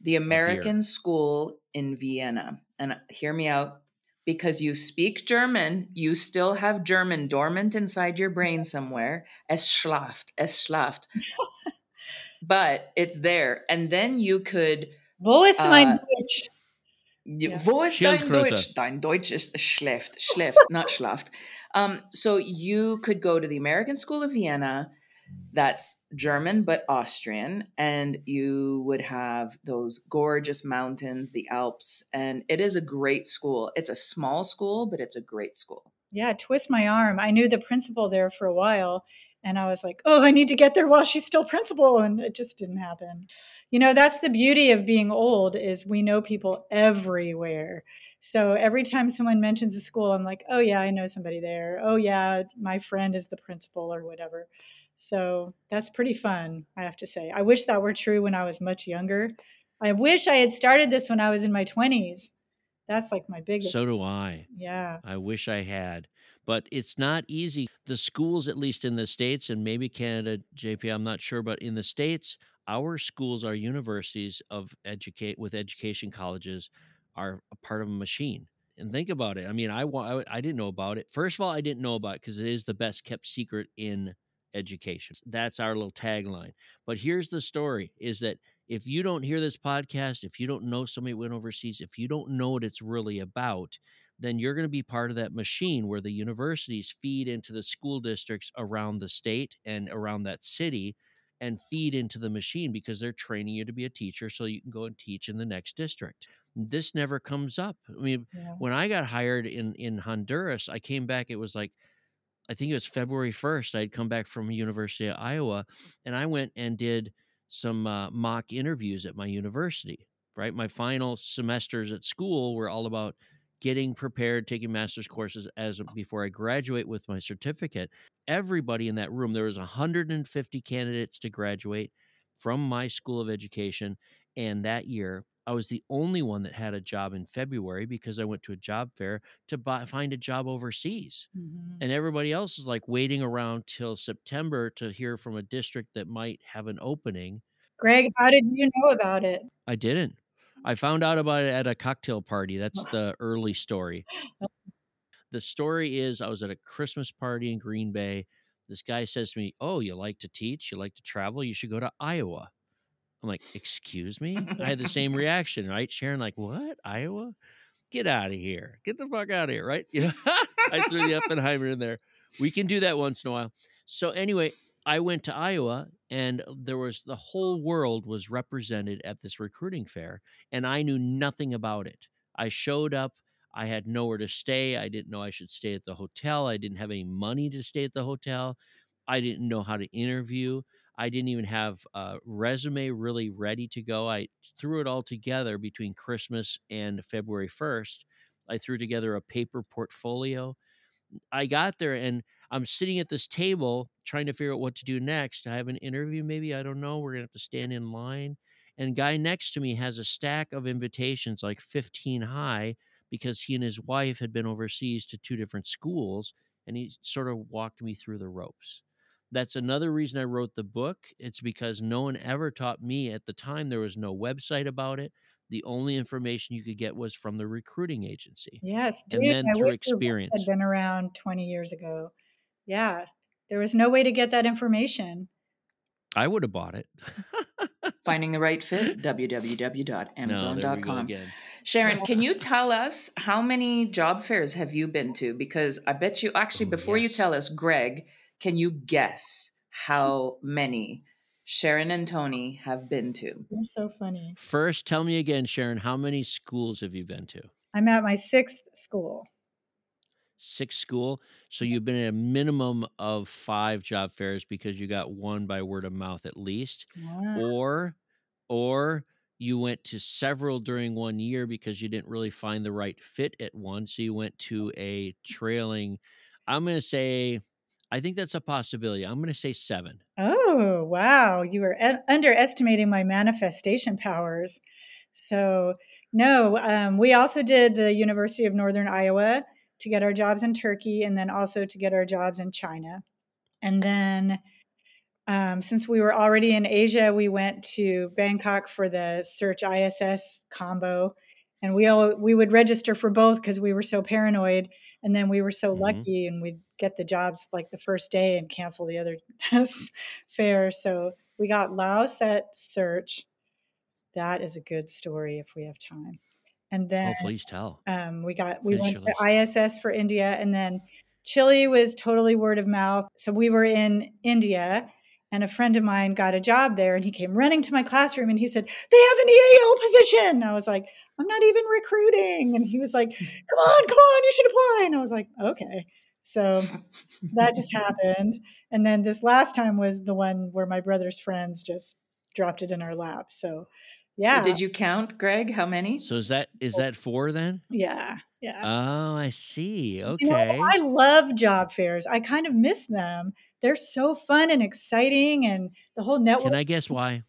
The American school in Vienna. And hear me out. Because you speak German, you still have German dormant inside your brain somewhere. Es schlaft, es schlaft. but it's there. And then you could Wo ist mein Uh, Deutsch? You- Yeah. Wo ist dein Deutsch? Dein Deutsch ist schlecht, schlecht, not schlaft. Um, so you could go to the American School of Vienna, that's German but Austrian, and you would have those gorgeous mountains, the Alps, and it is a great school. It's a small school, but it's a great school. Yeah, twist my arm. I knew the principal there for a while, and I was like, oh, I need to get there while she's still principal, and it just didn't happen. You know, that's the beauty of being old is we know people everywhere. So every time someone mentions a school, I'm like, oh yeah, I know somebody there. Oh yeah, my friend is the principal or whatever. So that's pretty fun, I have to say. I wish that were true when I was much younger. I wish I had started this when I was in my 20s. That's like my biggest. So do I. yeah. I wish I had, but it's not easy. The schools, at least in the States and maybe Canada, JP, I'm not sure, but in the States, our schools, our universities of educate with education colleges are a part of a machine. And think about it. I mean, I, I, I didn't know about it. First of all, I didn't know about it because it is the best kept secret in education. That's our little tagline. But here's the story is that if you don't hear this podcast, if you don't know somebody went overseas, if you don't know what it's really about, then you're going to be part of that machine where the universities feed into the school districts around the state and around that city and feed into the machine because they're training you to be a teacher so you can go and teach in the next district. This never comes up. I mean, yeah. when I got hired in in Honduras, I came back. It was like I think it was February 1st. I'd come back from University of Iowa and I went and did some uh, mock interviews at my university, right? My final semesters at school were all about getting prepared, taking master's courses as before I graduate with my certificate. Everybody in that room, there was 150 candidates to graduate from my school of education. And that year, I was the only one that had a job in February because I went to a job fair to buy, find a job overseas. Mhm. And everybody else is like waiting around till September to hear from a district that might have an opening. Greg, how did you know about it? I didn't. I found out about it at a cocktail party. That's the early story. Oh. The story is I was at a Christmas party in Green Bay. This guy says to me, Oh, you like to teach? You like to travel? You should go to Iowa. I'm like, Excuse me? I had the same reaction, right? Sharon, like, What? Iowa? Get out of here. Get the fuck out of here, right? You know, I threw the Oppenheimer in there. We can do that once in a while. So, anyway, I went to Iowa and uh, there was the whole world was represented at this recruiting fair and I knew nothing about it. I showed up, I had nowhere to stay. I didn't know I should stay at the hotel. I didn't have any money to stay at the hotel. I didn't know how to interview. I didn't even have a resume really ready to go. I threw it all together between Christmas and February 1st. I threw together a paper portfolio. I got there and I'm sitting at this table trying to figure out what to do next. I have an interview, maybe. I don't know. We're going to have to stand in line. And guy next to me has a stack of invitations, like 15 high, because he and his wife had been overseas to two different schools. And he sort of walked me through the ropes. That's another reason I wrote the book. It's because no one ever taught me at the time. There was no website about it. The only information you could get was from the recruiting agency. Yes, And then I through wish your book experience. had been around 20 years ago. Yeah, there was no way to get that information. I would have bought it. Finding the right fit, No, there we go www.amazon.com. again. Sharon, can you tell us how many job fairs have you been to? Because I bet you actually, Oh, before you tell us, Greg, can you guess how many Sharon and Tony have been to? You're so funny. First, tell me again, Sharon, how many schools have you been to? I'm at my sixth school. Six school. So you've been at a minimum of five job fairs because you got one by word of mouth at least, Wow. or or you went to several during one year because you didn't really find the right fit at one. So you went to a trailing. I'm going to say, I think that's a possibility. I'm going to say seven. Oh, wow. You were e- underestimating my manifestation powers. So, no, um, we also did the University of Northern Iowa to get our jobs in Turkey and then also to get our jobs in China. And then, um, since we were already in Asia, we went to Bangkok for the Search ISS combo. And we all, we would register for both because we were so paranoid. And then we were so Mhm. lucky and we'd get the jobs like the first day and cancel the other fair. So we got Laos at Search. That is a good story if we have time. And Oh, then please tell. um, we got we Finish went to ISS for India, and then Chile was totally word of mouth. So we were in India, and a friend of mine got a job there, and he came running to my classroom, and he said, "They have an EAL position." I was like, "I'm not even recruiting," and he was like, "Come on, come on, you should apply." And I was like, "Okay." So that just happened, and then this last time was the one where my brother's friends just dropped it in our lap. So, yeah, Did you count, Greg? How many? So is that is that four then? yeah, yeah. Oh, I see. Do You know, Okay. I love job fairs. I kind of miss them. They're so fun and exciting, and the whole network. Can I guess why?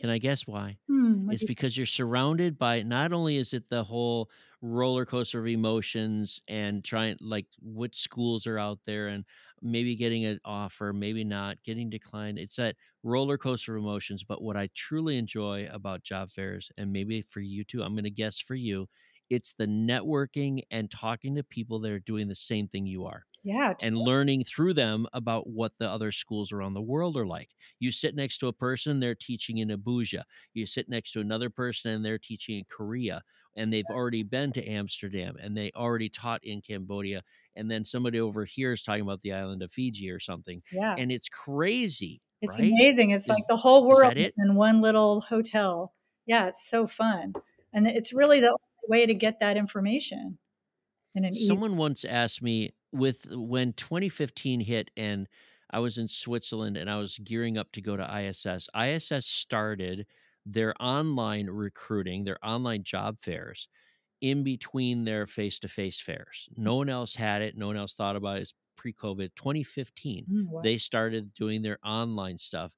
Can I guess why? Hmm, It's you- because you're surrounded by not only is it the whole roller coaster of emotions and trying like what schools are out there and maybe getting an offer, maybe not, getting declined. It's that roller coaster of emotions. But what I truly enjoy about job fairs, and maybe for you too, I'm going to guess for you, it's the networking and talking to people that are doing the same thing you are yeah, t- and learning through them about what the other schools around the world are like. You sit next to a person, they're teaching in Abuja. You sit next to another person, and they're teaching in Korea, and they've already been to Amsterdam, and they already taught in Cambodia. And then somebody over here is talking about the island of Fiji or something. yeah. And it's crazy. It's right? amazing. It's Is- like the whole world is it? in one little hotel. Yeah, it's so fun, and it's really the way to get that information. In Someone once asked me, with when 2015 hit and I was in Switzerland and I was gearing up to go to ISS. ISS started their online recruiting, their online job fairs in between their face-to-face fairs. No one else had it. No one else thought about it. It's pre-COVID. 2015, Mm, wow. they started doing their online stuff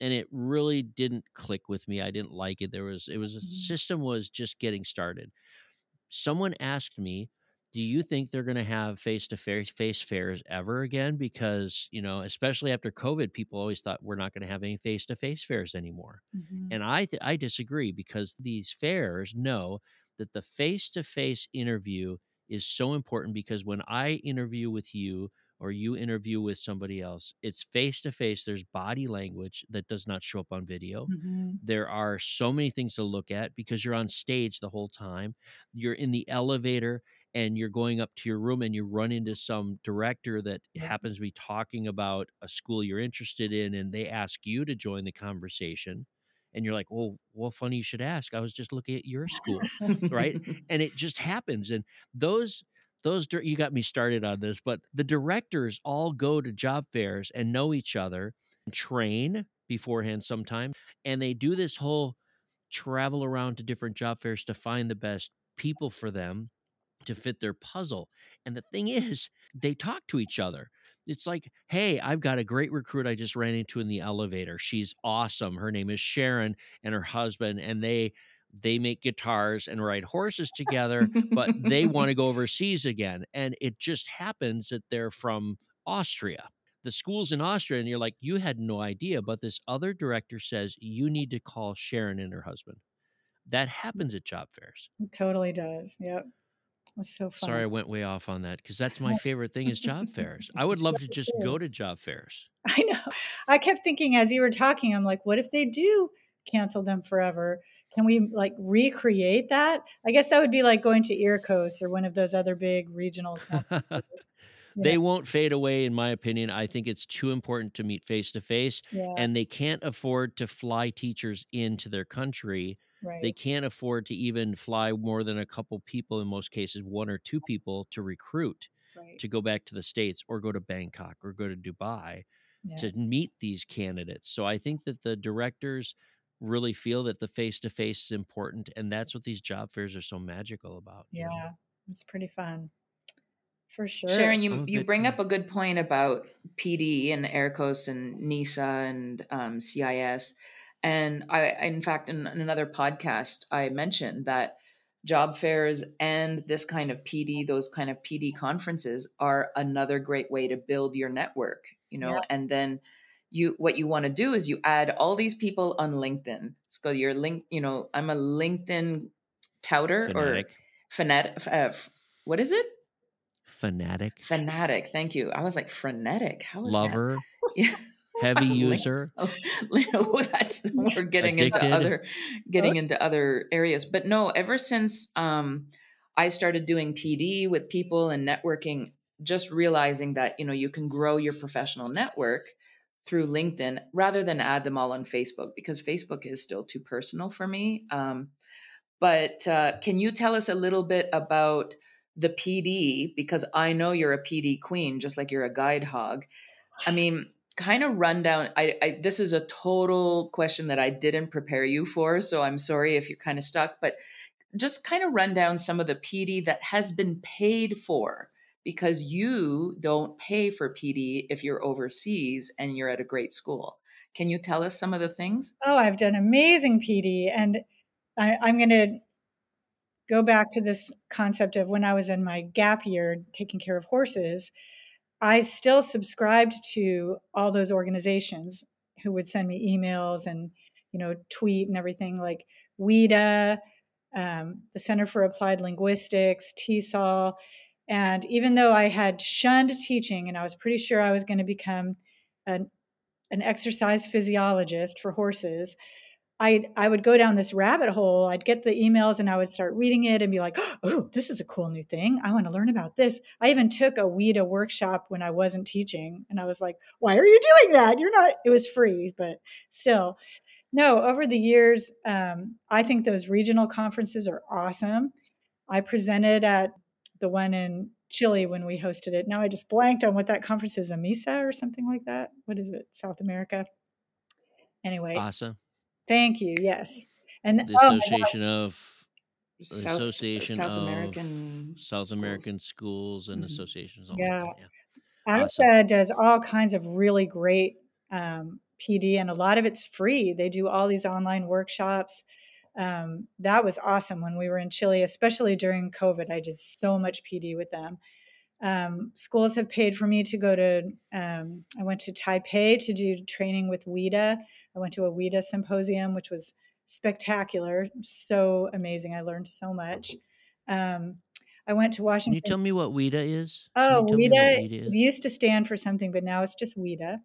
and it really didn't click with me. I didn't like it. There was it was a Mhm. system was just getting started. Someone asked me, "Do you think they're going to have face-to-face face fairs ever again because, you know, especially after COVID, people always thought we're not going to have any face-to-face fairs anymore." Mhm. And I th- I disagree because these fairs know that the face-to-face interview is so important because when I interview with you or you interview with somebody else, it's face-to-face. There's body language that does not show up on video. Mhm. There are so many things to look at because you're on stage the whole time. You're in the elevator and you're going up to your room and you run into some director that happens to be talking about a school you're interested in and they ask you to join the conversation and you're like, "Well, well funny you should ask. I was just looking at your school." right? and it just happens and those those you got me started on this but the directors all go to job fairs and know each other and train beforehand sometime and they do this whole travel around to different job fairs to find the best people for them to fit their puzzle and the thing is they talk to each other. It's like hey i've got a great recruit i just ran into in the elevator. She's awesome. Her name is sharon and her husband and they they make guitars and ride horses together but they want to go overseas again. And it just happens that they're from Austria. The school's in Austria, and you're like, you had no idea. But this other director says you need to call Sharon and her husband. That mm. happens at job fairs. It totally does. Yep. It's so fun. Sorry, I went way off on that because that's my favorite thing is job fairs. I would love to just go to job fairs. I know. I kept thinking as you were talking, I'm like, what if they do cancel them forever? Can we like recreate that? I guess that would be like going to EARCOS or one of those other big regional they know? won't fade away, in my opinion. I think it's too important to meet face to face, and they can't afford to fly teachers into their country right. they can't afford to even fly more than a couple people in most cases one or two people to recruit right. to go back to the states or go to bangkok or go to dubai yeah. to meet these candidates so i think that the directors really feel that the face to face is important and that's what these job fairs are so magical about you know? yeah, it's pretty fun. For sure. Sharon, you, a you bit- bring up a good point about PD and EARCOS and NESA and um, CIS. And I, in fact, in, in another podcast, I mentioned that job fairs and this kind of PD, those kind of PD conferences are another great way to build your network, you know, Yeah. and then you what you want to do is you add all these people on LinkedIn. So you're link, you know, I'm a LinkedIn touter fanatic or fanatic. Uh, f- what is it? fanatic Fanatic. Thank you. I was like frenetic. How is lover that? Yeah. heavy user Oh, that's we're getting Addicted. into other getting into other areas. But no, ever since um, I started doing PD with people and networking, just realizing that you know you can grow your professional network through LinkedIn rather than add them all on Facebook because Facebook is still too personal for me. Um, but uh, can you tell us a little bit about the PD? Because I know you're a PD queen, just like you're a guide hog. I mean, kind of run down. I, I this is a total question that I didn't prepare you for, so I'm sorry if you're kind of stuck. But just kind of run down some of the PD that has been paid for because you don't pay for PD if you're overseas and you're at a great school. Can you tell us some of the things? Oh, I've done amazing PD. And I, I'm going to go back to this concept of when I was in my gap year taking care of horses. I still subscribed to all those organizations who would send me emails and, you know, tweet and everything like WIDA, um, the Center for Applied Linguistics, TESOL. And even though I had shunned teaching and I was pretty sure I was going to become an, an exercise physiologist for horses, I I would go down this rabbit hole. I'd get the emails and I would start reading it and be like, "Oh, this is a cool new thing. I want to learn about this." I even took a WIDA workshop when I wasn't teaching, and I was like, "Why are you doing that? You're not." It was free, but still, no. Over the years, um, I think those regional conferences are awesome. I presented at the one in Chile when we hosted it. Now I just blanked on what that conference is, AMISA or something like that. What is it? South America. Anyway, AASSA, thank you. Yes. And the oh Association of South Association South of American South schools. American Schools and Mhm. Associations, something yeah. like. Yeah. AASSA Awesome. does all kinds of really great um, PD, and a lot of it's free. They do all these online workshops. Um, that was awesome when we were in Chile, especially during COVID. I did so much PD with them. Um, schools have paid for me to go to, um, I went to Taipei to do training with WIDA. I went to a WIDA symposium, which was spectacular, so amazing. I learned so much. Um, I went to Washington. Can you tell me what WIDA is? Oh, you tell me what WIDA WIDA is? used to stand for something, but now it's just WIDA.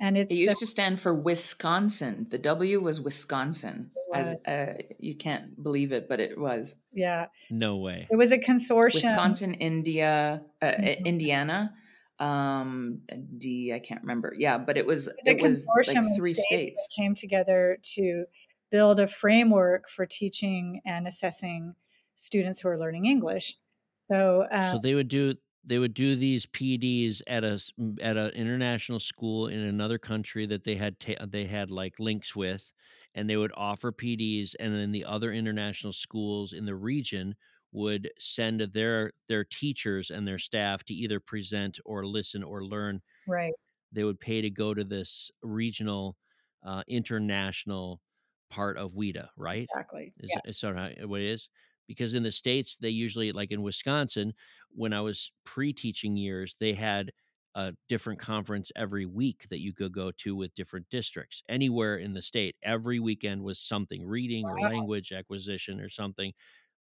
And It it's the used to stand for Wisconsin. The W was Wisconsin. As uh, you can't believe it, but it was yeah. No way. It was a consortium. Wisconsin, India, uh, Mhm. Indiana, um, D. I can't remember. Yeah, but it was It was it was like three states states. that came together to build a framework for teaching and assessing students who are learning English. So, uh, So they would do they would do these PDs at a at an international school in another country that they had ta- they had like links with, and they would offer PDs, and then the other international schools in the region would send their their teachers and their staff to either present or listen or learn. right. They would pay to go to this regional, uh, international part of WIDA, right? Exactly. Is Yeah. is how- what it is? Because in the states, they usually like in Wisconsin, when I was pre-teaching years, they had a different conference every week that you could go to with different districts. Anywhere in the state, every weekend was something reading or Wow. language acquisition or something.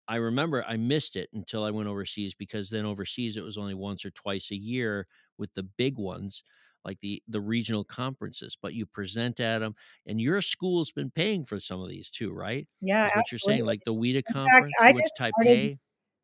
I remember I missed it until I went overseas because then overseas it was only once or twice a year with the big ones like the the regional conferences but you present at them and your school's been paying for some of these too right Yeah, what you're saying like the WIDA In fact, conference I you went just to started,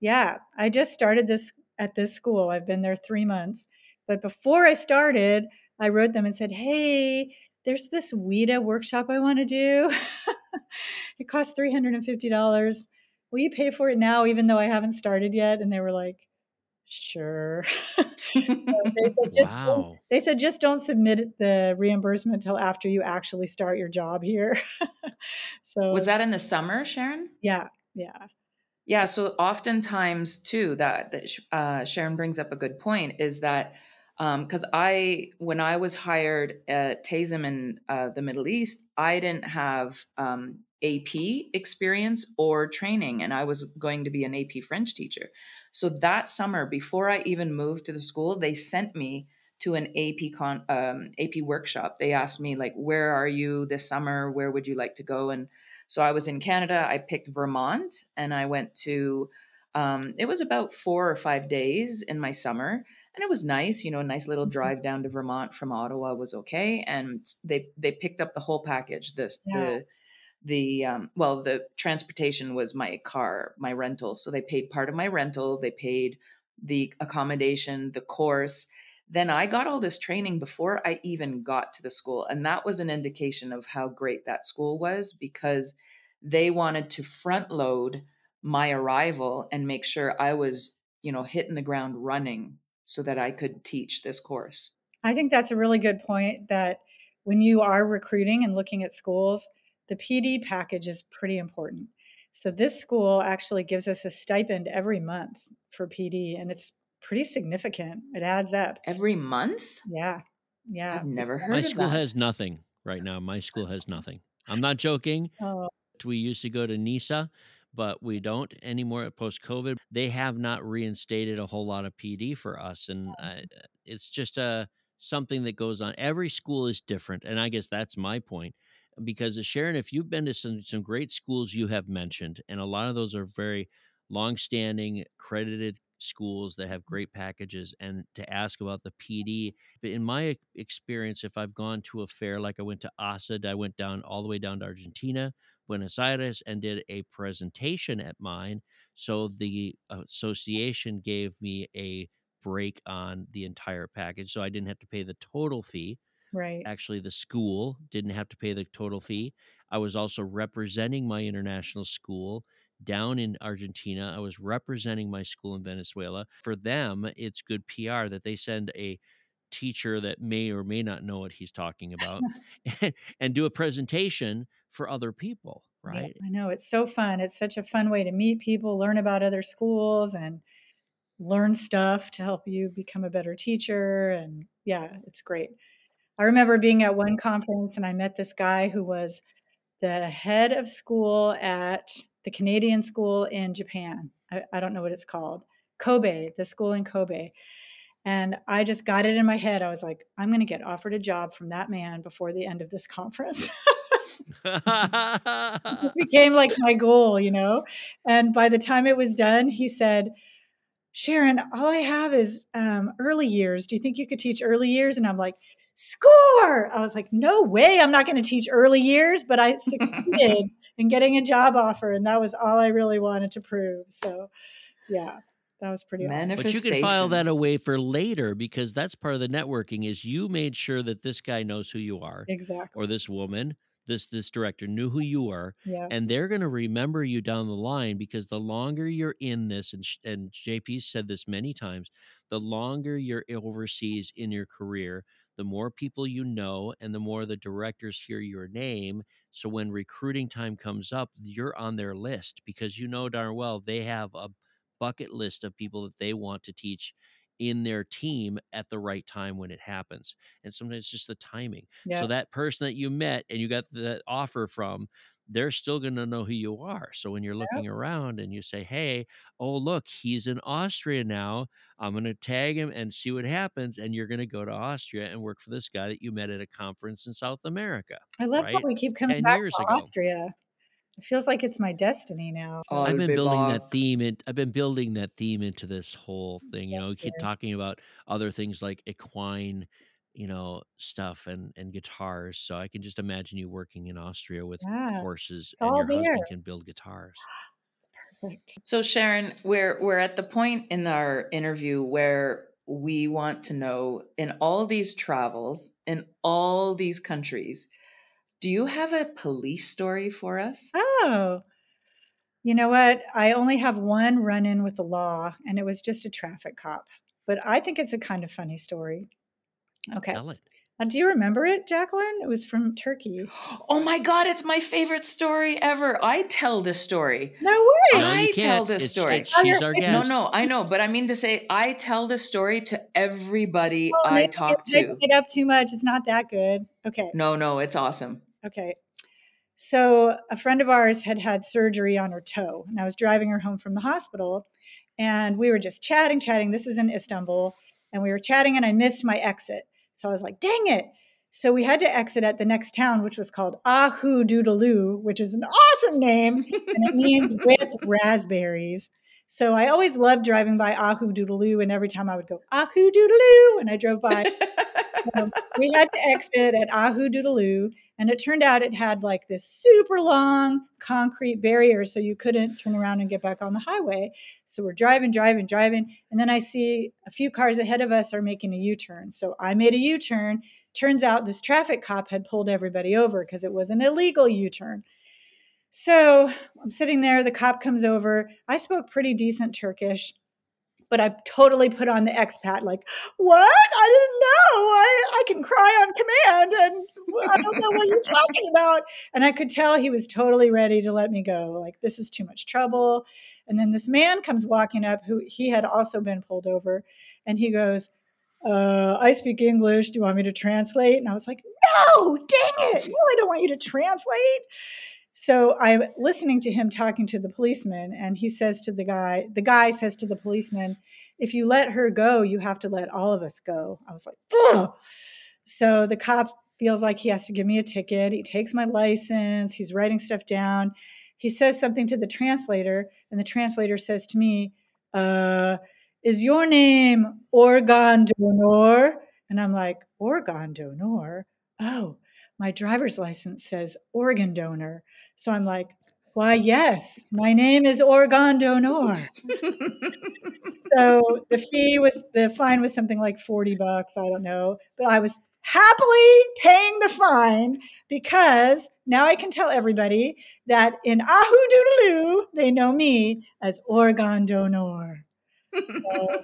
yeah, I just started this at this school. I've been there three months. But before I started, I wrote them and said, hey, there's this WIDA workshop I want to do. it costs $350. Will you pay for it now, even though I haven't started yet? And they were like, sure. they said, just don't, wow they said, just don't submit the reimbursement until after you actually start your job here. so Was that in the summer, Sharon? yeah, yeah, Yeah, so oftentimes too that that uh, Sharon brings up a good point is that because I when I was hired at TAISM in uh, the Middle East, I didn't have um, AP experience or training, and I was going to be an AP French teacher. So that summer, before I even moved to the school, they sent me to an AP con um, AP workshop. They asked me like, "Where are you this summer? Where would you like to go?" and so I was in Canada. I picked Vermont and I went to, um, it was about four or five days in my summer. And it was nice, you know, a nice little Mhm. drive down to Vermont from Ottawa was okay. And they they picked up the whole package. This yeah, the the um, well, the transportation was my car, my rental. So they paid part of my rental. They paid the accommodation, the course. Then I got all this training before I even got to the school. And that was an indication of how great that school was because they wanted to front load my arrival and make sure I was, you know, hitting the ground running so that I could teach this course. I think that's a really good point that when you are recruiting and looking at schools, the PD package is pretty important. So this school actually gives us a stipend every month for PD, and it's pretty significant. It adds up. Every month? Yeah. Yeah. I've never heard. time. my heard of school has nothing right now my school has nothing i'm not joking Oh, we used to go to NESA but we don't anymore post covid they have not reinstated a whole lot of pd for us and uh, it's just a something that goes on. Every school is different and i guess that's my point because uh, sharon if you've been to some some great schools you have mentioned and a lot of those are very long-standing accredited schools that have great packages and to ask about the pd but in my experience if i've gone to a fair like i went to AASSA i went down all the way down to argentina buenos aires and did a presentation at mine so the association gave me a break on the entire package so i didn't have to pay the total fee right. actually the school didn't have to pay the total fee i was also representing my international school down in Argentina. I was representing my school in Venezuela. For them, it's good PR that they send a teacher that may or may not know what he's talking about and, and do a presentation for other people, right? Yeah, I know. It's so fun. It's such a fun way to meet people, learn about other schools, and learn stuff to help you become a better teacher. And yeah, it's great. I remember being at one conference and I met this guy who was the head of school at the Canadian school in Japan. I, I don't know what it's called. Kobe, the school in Kobe. And I just got it in my head. I was like, I'm going to get offered a job from that man before the end of this conference. this became like my goal, you know? And by the time it was done, he said, Sharon, all I have is um, early years. Do you think you could teach early years? And I'm like, score. I was like, no way, I'm not going to teach early years, but I succeeded in getting a job offer. And that was all I really wanted to prove. So, yeah. That was pretty awesome. But you can file that away for later because that's part of the networking is you made sure that this guy knows who you are. Exactly. Or this woman this this director knew who you were yeah. and they're going to remember you down the line because the longer you're in this and and JP said this many times the longer you're overseas in your career the more people you know and the more the directors hear your name so when recruiting time comes up you're on their list because you know darn well they have a bucket list of people that they want to teach in their team at the right time when it happens. And sometimes it's just the timing. Yeah. So that person that you met and you got the offer from, they're still going to know who you are. So when you're looking yep. around and you say, "Hey, oh look, he's in Austria now. I'm going to tag him and see what happens." And you're going to go to Austria and work for this guy that you met at a conference in South America. I love right? how we keep coming back to ago. Austria. It feels like it's my destiny now. So. I've been building that theme and I've been building that theme into this whole thing. You know, we keep talking about other things like equine, you know, stuff and and guitars. So I can just imagine you working in Austria with yeah, horses and your there. husband can build guitars. Perfect. So Sharon, we're we're at the point in our interview where we want to know in all these travels in all these countries do you have a police story for us? Oh, you know what? I only have one run in with the law, and it was just a traffic cop. But I think it's a kind of funny story. Okay. Tell it. Uh, do you remember it, Jacqueline? It was from Turkey. Oh my God, it's my favorite story ever. I tell this story. No way. No, I tell this it's, story. It's, she's our guest. No, no, I know. But I mean to say, I tell this story to everybody oh, I talk to. it up too much. It's not that good. Okay. No, no, it's awesome. Okay. So a friend of ours had had surgery on her toe, and I was driving her home from the hospital, and we were just chatting, chatting. This is in Istanbul, and we were chatting, and I missed my exit. So I was like, dang it. So we had to exit at the next town, which was called Ahududulu, which is an awesome name, and it means with raspberries. So I always loved driving by Ahududulu, and every time I would go Ahududulu when I drove by, um, we had to exit at Ahududulu, and it turned out it had like this super long concrete barrier so you couldn't turn around and get back on the highway. So we're driving, driving, driving. And then I see a few cars ahead of us are making a U turn. So I made a U turn. Turns out this traffic cop had pulled everybody over because it was an illegal U turn. So I'm sitting there, the cop comes over. I spoke pretty decent Turkish but I totally put on the expat, like, what? I didn't know. I, I can cry on command and I don't know what you're talking about. And I could tell he was totally ready to let me go. Like, this is too much trouble. And then this man comes walking up who he had also been pulled over. And he goes, uh, I speak English. Do you want me to translate? And I was like, no, dang it. No, I don't want you to translate. So I'm listening to him talking to the policeman, and he says to the guy, the guy says to the policeman, if you let her go, you have to let all of us go. I was like, Ugh. so the cop feels like he has to give me a ticket. He takes my license, he's writing stuff down. He says something to the translator, and the translator says to me, uh, Is your name Organ Donor? And I'm like, Organ Donor? Oh, my driver's license says organ donor. So I'm like, why, yes, my name is Organ Donor. so the fee was, the fine was something like 40 bucks. I don't know. But I was happily paying the fine because now I can tell everybody that in Ahu Doodaloo, they know me as Organ Donor. So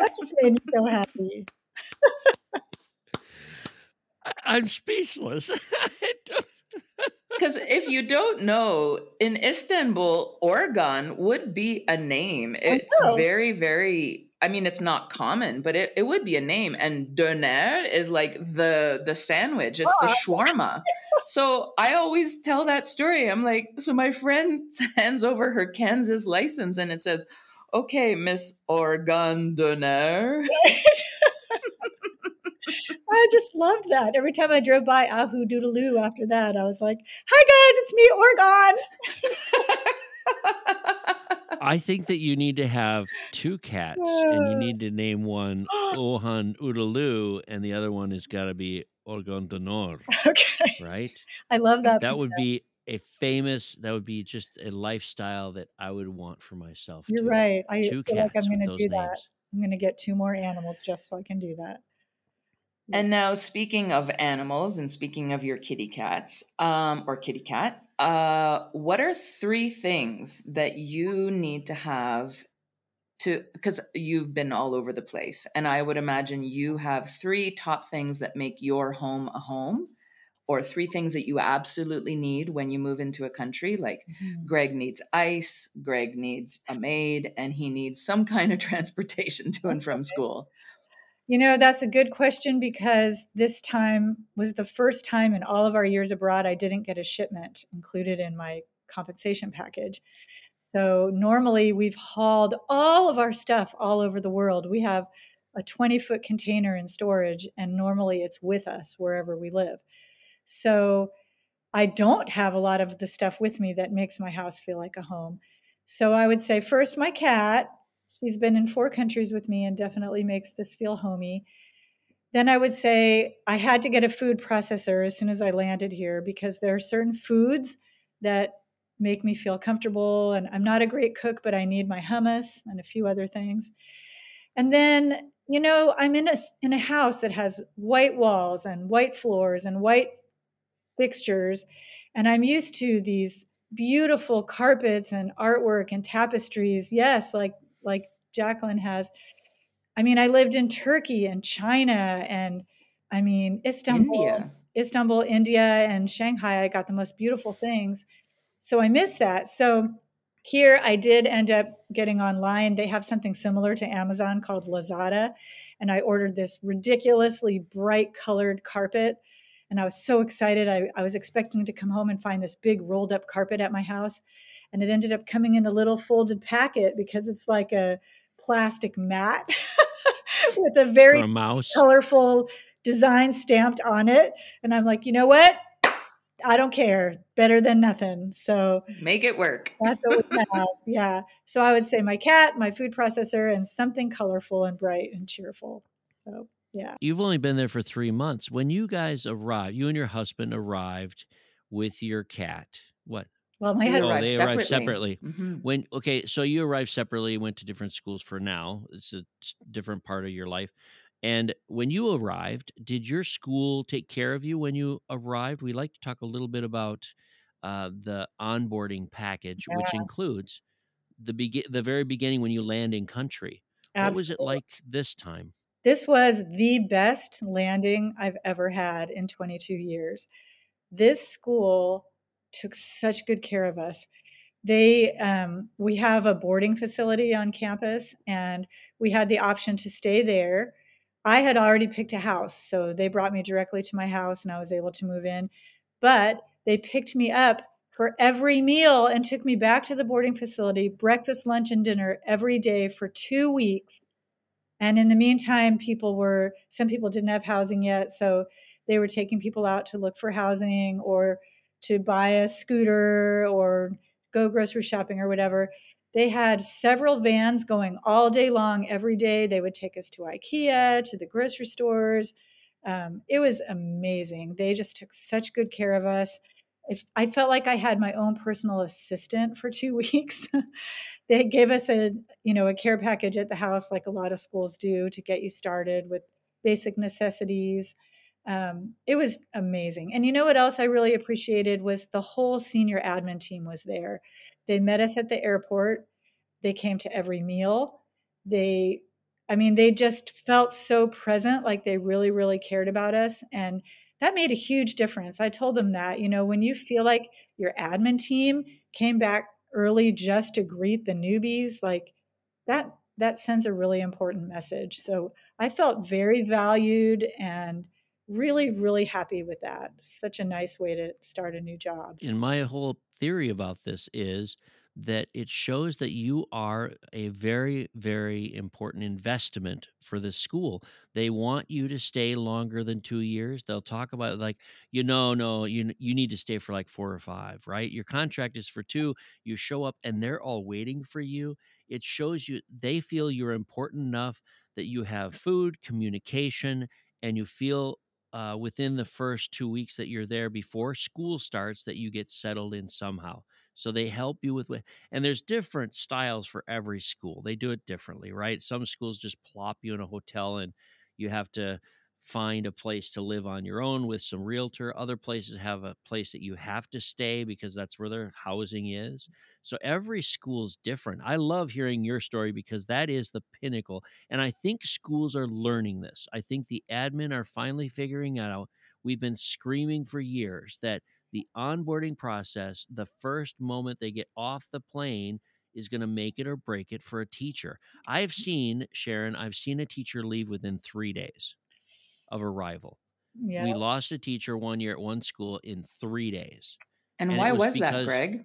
that just made me so happy. I'm speechless. Because if you don't know, in Istanbul, Oregon would be a name. It's very, very. I mean, it's not common, but it, it would be a name. And döner is like the the sandwich. It's oh, the shawarma. so I always tell that story. I'm like, so my friend hands over her Kansas license, and it says, "Okay, Miss Oregon Döner." I just loved that. Every time I drove by Ahududulu after that, I was like, hi guys, it's me, Organ. I think that you need to have two cats and you uh. need to name one Ohan Udaloo and the other one has got to be Organ Donor. Okay. Right? I love that. That would be a famous, that would be just a lifestyle that I would want for myself. You're too. right. I two feel like I'm going to do names. that. I'm going to get two more animals just so I can do that. And now, speaking of animals and speaking of your kitty cats um, or kitty cat, uh, what are three things that you need to have to, because you've been all over the place. And I would imagine you have three top things that make your home a home or three things that you absolutely need when you move into a country. Like mm-hmm. Greg needs ice, Greg needs a maid, and he needs some kind of transportation to and from school. You know, that's a good question because this time was the first time in all of our years abroad I didn't get a shipment included in my compensation package. So normally we've hauled all of our stuff all over the world. We have a 20 foot container in storage, and normally it's with us wherever we live. So I don't have a lot of the stuff with me that makes my house feel like a home. So I would say first my cat, She's been in four countries with me and definitely makes this feel homey. Then I would say I had to get a food processor as soon as I landed here because there are certain foods that make me feel comfortable. And I'm not a great cook, but I need my hummus and a few other things. And then, you know, I'm in a in a house that has white walls and white floors and white fixtures, and I'm used to these beautiful carpets and artwork and tapestries. Yes, like like Jacqueline has. I mean, I lived in Turkey and China and I mean, Istanbul, India. Istanbul, India, and Shanghai. I got the most beautiful things. So I miss that. So here I did end up getting online. They have something similar to Amazon called Lazada. And I ordered this ridiculously bright colored carpet. And I was so excited. I, I was expecting to come home and find this big rolled up carpet at my house and it ended up coming in a little folded packet because it's like a plastic mat with a very a mouse. colorful design stamped on it. And I'm like, you know what? I don't care. Better than nothing. So make it work. that's what we have. Yeah. So I would say my cat, my food processor, and something colorful and bright and cheerful. So yeah. You've only been there for three months. When you guys arrived, you and your husband arrived with your cat. What? Well, my husband Oh, arrived they arrived separately. Mhm. When okay, so you arrived separately, went to different schools for now. It's a different part of your life. And when you arrived, did your school take care of you when you arrived? We like to talk a little bit about uh, the onboarding package, which includes the begin the very beginning when you land in country. What was it like this time? This was the best landing I've ever had in 22 years. This school took such good care of us. They, um, we have a boarding facility on campus, and we had the option to stay there. I had already picked a house, so they brought me directly to my house, and I was able to move in. But they picked me up for every meal and took me back to the boarding facility, breakfast, lunch, and dinner every day for two weeks. And in the meantime, people were, some people didn't have housing yet. So they were taking people out to look for housing or to buy a scooter or go grocery shopping or whatever. They had several vans going all day long every day. They would take us to IKEA, to the grocery stores. Um, it was amazing. They just took such good care of us. If I felt like I had my own personal assistant for two weeks. they gave us a you know a care package at the house like a lot of schools do to get you started with basic necessities Um, it was amazing. And you know what else I really appreciated was the whole senior admin team was there. They met us at the airport. They came to every meal. They, I mean, they just felt so present, like they really, really cared about us. And that made a huge difference. I told them that, you know, when you feel like your admin team came back early just to greet the newbies, like that that sends a really important message. So I felt very valued and really, really happy with that. Such a nice way to start a new job. And my whole theory about this is that it shows that you are a very, very important investment for the school. They want you to stay longer than two years. They'll talk about like, you know, no, you you need to stay for like four or five, right? Your contract is for two. You show up and they're all waiting for you. It shows you they feel you're important enough that you have food, communication, and you feel uh, within the first two weeks that you're there before school starts that you get settled in somehow. So they help you with and there's different styles for every school. They do it differently, right? Some schools just plop you in a hotel and you have to find a place to live on your own with some realtor. Other places have a place that you have to stay because that's where their housing is. So every school's different. I love hearing your story because that is the pinnacle. And I think schools are learning this. I think the admin are finally figuring out. We've been screaming for years that the onboarding process, the first moment they get off the plane, is going to make it or break it for a teacher. I've mm. seen, Sharon, I've seen a teacher leave within three days of arrival. Yeah. We lost a teacher one year at one school in three days. And, And why was was, that, Greg?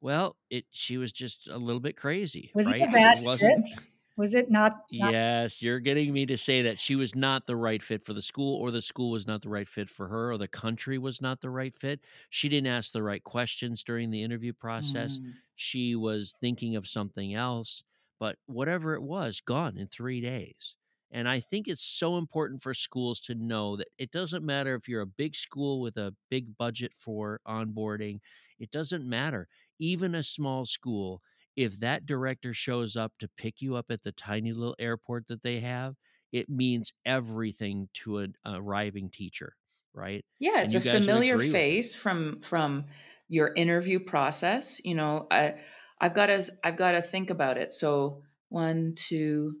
Well, it she was just a little bit crazy, Was right? it a bad wasn't- fit? Was it not? not Yes, you're getting me to say that she was not the right fit for the school, or the school was not the right fit for her, or the country was not the right fit. She didn't ask the right questions during the interview process. Mm. She was thinking of something else, but whatever it was, gone in three days. And I think it's so important for schools to know that it doesn't matter if you're a big school with a big budget for onboarding, it doesn't matter. Even a small school, if that director shows up to pick you up at the tiny little airport that they have, it means everything to an arriving teacher, right? Yeah, it's a familiar agree with it. face from from your interview process. You know, I I've got to I've got to think about it. So one, two.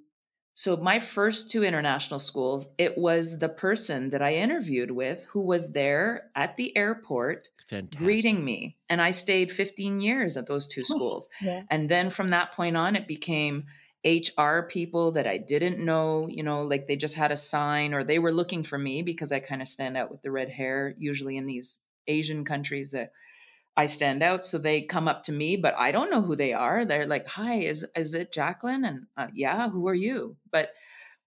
So my first two international schools, it was the person that I interviewed with who was there at the airport Fantastic. greeting me, and I stayed 15 years at those two schools. Yeah. And then from that point on, it became HR people that I didn't know, you know, like they just had a sign or they were looking for me because I kind of stand out with the red hair, usually in these Asian countries that I stand out. So they come up to me, but I don't know who they are. They're like, "Hi, is is it Jacqueline?" And uh, yeah, who are you? But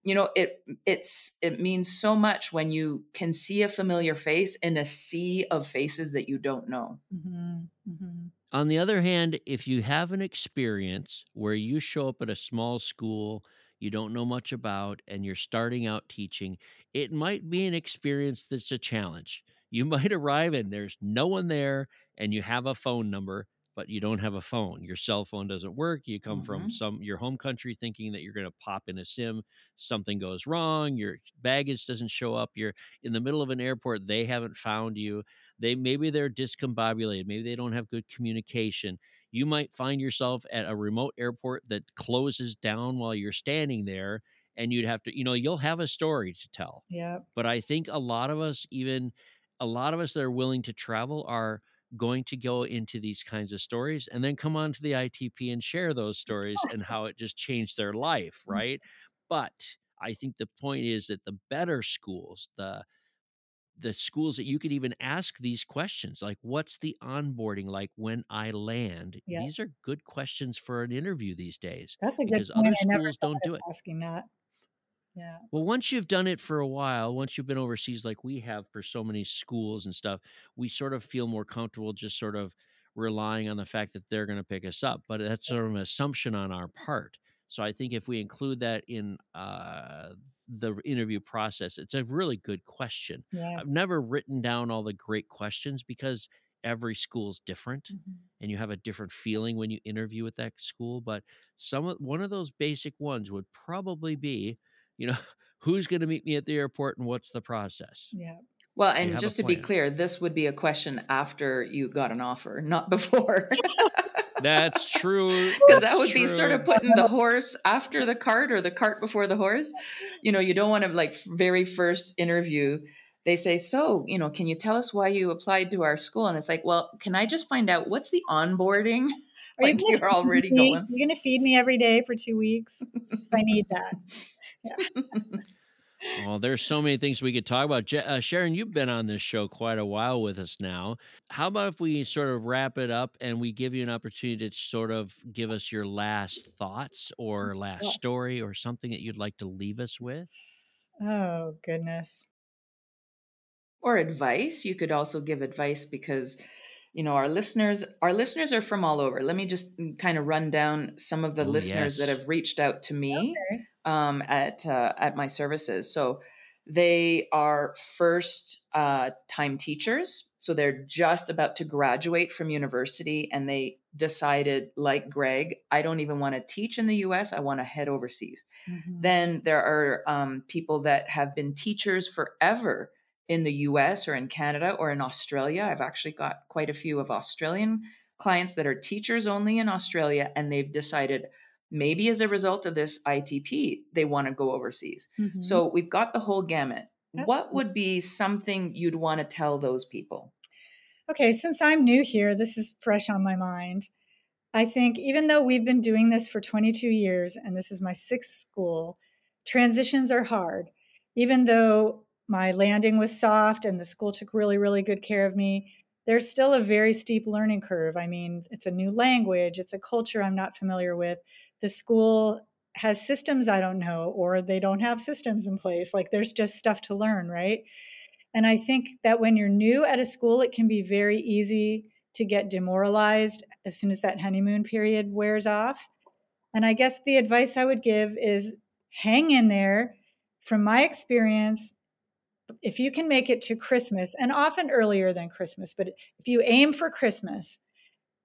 you know, it it's it means so much when you can see a familiar face in a sea of faces that you don't know. Mhm, mhm. On the other hand, if you have an experience where you show up at a small school you don't know much about and you're starting out teaching, it might be an experience that's a challenge. You might arrive and there's no one there and you have a phone number, but you don't have a phone. Your cell phone doesn't work. You come from Mhm. some your home country thinking that you're going to pop in a sim, something goes wrong, your baggage doesn't show up, you're in the middle of an airport, they haven't found you they maybe they're discombobulated maybe they don't have good communication you might find yourself at a remote airport that closes down while you're standing there and you'd have to you know you'll have a story to tell Yeah. but i think a lot of us even a lot of us that are willing to travel are going to go into these kinds of stories and then come on to the itp and share those stories and how it just changed their life mm. right but i think the point is that the better schools the the schools that you could even ask these questions like what's the onboarding like when i land Yeah. these are good questions for an interview these days That's a good because point. other I schools don't do it asking that. Yeah. well once you've done it for a while once you've been overseas like we have for so many schools and stuff we sort of feel more comfortable just sort of relying on the fact that they're going to pick us up but that's sort of an assumption on our part so i think if we include that in uh, the interview process it's a really good question Yeah. I've never written down all the great questions because every school's different Mhm. and you have a different feeling when you interview with that school. But some of, one of those basic ones would probably be, you know, who's going to meet me at the airport and what's the process? Yeah. Well, and just to be clear, this would be a question after you got an offer, not before. That's true. Because that that's would be sort of putting the horse after the cart or the cart before the horse. You know, you don't want to, like, very first interview, they say, So, you know, can you tell us why you applied to our school? And it's like, Well, can I just find out what's the onboarding? Are Like, gonna you're already me? going. You're gonna feed me every day for two weeks. I need that. Well, there's so many things we could talk about. Je- uh, Sharon, you've been on this show quite a while with us now. How about if we sort of wrap it up and we give you an opportunity to sort of give us your last thoughts or last What? story or something that you'd like to leave us with? Oh goodness. or advice you could also give advice because you know our listeners our listeners are from all over let me just kind of run down some of the Oh, listeners that have reached out to me Okay. Um, at uh, at my services so they are first uh, time teachers so they're just about to graduate from university and they decided like greg i don't even want to teach in the us i want to head overseas Mhm. then there are um, people that have been teachers forever in the US or in Canada or in Australia. I've actually got quite a few of Australian clients that are teachers only in Australia, and they've decided maybe as a result of this ITP, they want to go overseas. Mhm. So we've got the whole gamut. What would be something you'd want to tell those people? Okay, since I'm new here, this is fresh on my mind. I think even though we've been doing this for 22 years and this is my sixth school, transitions are hard. Even though my landing was soft and the school took really, really good care of me, there's still a very steep learning curve. I mean, it's a new language, it's a culture I'm not familiar with. The school has systems I don't know, or they don't have systems in place. Like there's just stuff to learn, right? And I think that when you're new at a school, it can be very easy to get demoralized as soon as that honeymoon period wears off. And I guess the advice I would give is hang in there. From my experience, if you can make it to Christmas, and often earlier than Christmas, but if you aim for Christmas,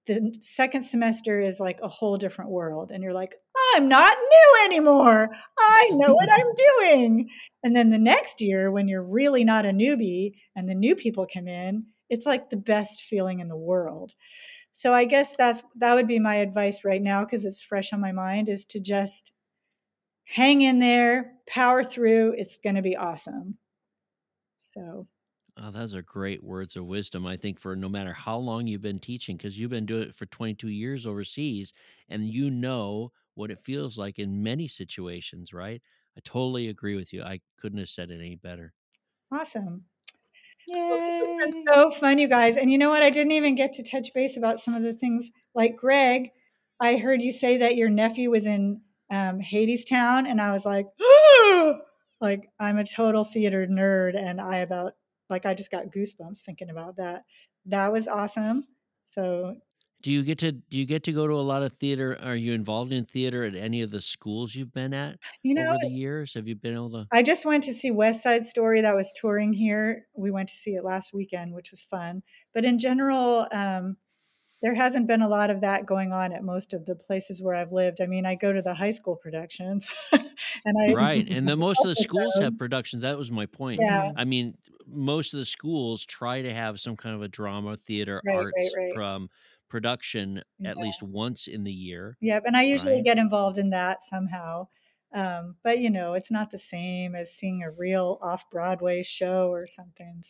the second semester is like a whole different world. And you're like, I'm not new anymore. I know what I'm doing. And then the next year, when you're really not a newbie and the new people come in, it's like the best feeling in the world. So I guess that's that would be my advice right now because it's fresh on my mind is to just hang in there, power through. It's going to be awesome. So Oh, those are great words of wisdom, I think, for no matter how long you've been teaching, because you've been doing it for 22 years overseas, and you know what it feels like in many situations, right? I totally agree with you. I couldn't have said it any better. awesome. Well, this has been so fun, you guys. And you know what? I didn't even get to touch base about some of the things. Like Greg, I heard you say that your nephew was in um, Hadestown, and I was like, like I'm a total theater nerd, and I about like I just got goosebumps thinking about that. That was awesome. So Do you get to do you get to go to a lot of theater? Are you involved in theater at any of the schools you've been at you know, over the years? Have you been able to? I just went to see West Side Story that was touring here. We went to see it last weekend, which was fun. But in general, um, there hasn't been a lot of that going on at most of the places where I've lived. I mean, I go to the high school productions, and I Right, and then most of the help with schools have productions. That was my point. Yeah, I mean, most of the schools try to have some kind of a drama, theater, right, right, arts right. um, production Yeah. at least once in the year, Yep, and I usually right? get involved in that somehow. Um, but you know, it's not the same as seeing a real off-Broadway show or something.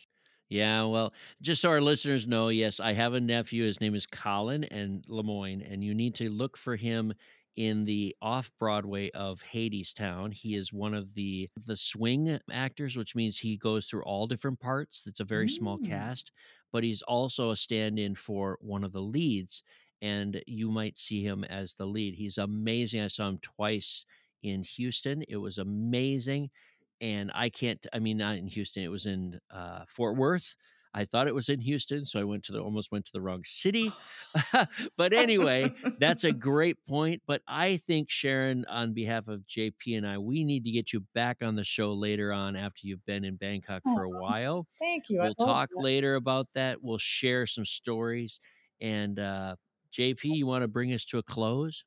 Yeah, well, just so our listeners know, yes, I have a nephew. His name is Colin and Lemoyne, and you need to look for him in the off Broadway of Hadestown. He is one of the the swing actors, which means he goes through all different parts. It's a very small Mm. cast, but he's also a stand-in for one of the leads, and you might see him as the lead. He's amazing. I saw him twice in Houston. It was amazing and I can't. I mean, not in Houston. It was in uh, Fort Worth. I thought it was in Houston, so I went to the almost went to the wrong city. but anyway, that's a great point. But I think Sharon, on behalf of JP and I, we need to get you back on the show later on after you've been in Bangkok for a Oh, while. thank you. We'll talk that. later about that. We'll share some stories. And uh, JP, you want to bring us to a close?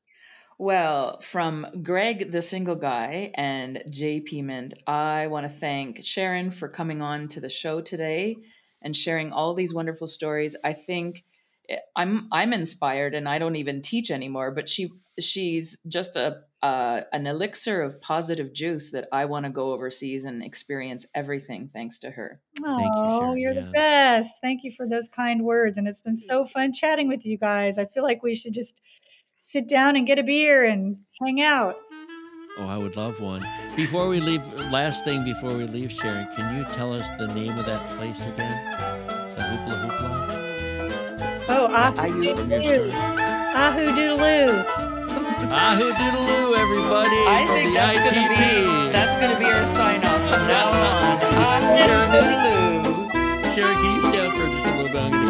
Well, from Greg, the single guy, and JP Mint, I want to thank Sharon for coming on to the show today and sharing all these wonderful stories. I think eh, I'm I'm inspired, and I don't even teach anymore. But she she's just a uh, an elixir of positive juice that I want to go overseas and experience everything thanks to her. Oh, Thank you, Sharon. you're Yeah. the best. Thank you for those kind words. And it's been so fun chatting with you guys. I feel like we should just sit down and get a beer and hang out. Oh, I would love one. Before we leave, last thing before we leave, Sharon, can you tell us the name of that place again? The Hoopla Hoopla? Oh, ahu Are you- doodaloo. Ahu doodaloo. Ahududulu, everybody! I from think the that's gonna ITP. be that's gonna be our sign off from now on. Sharon, Ah, doodaloo. Sharon, can you stay up for just a little bit? I'm going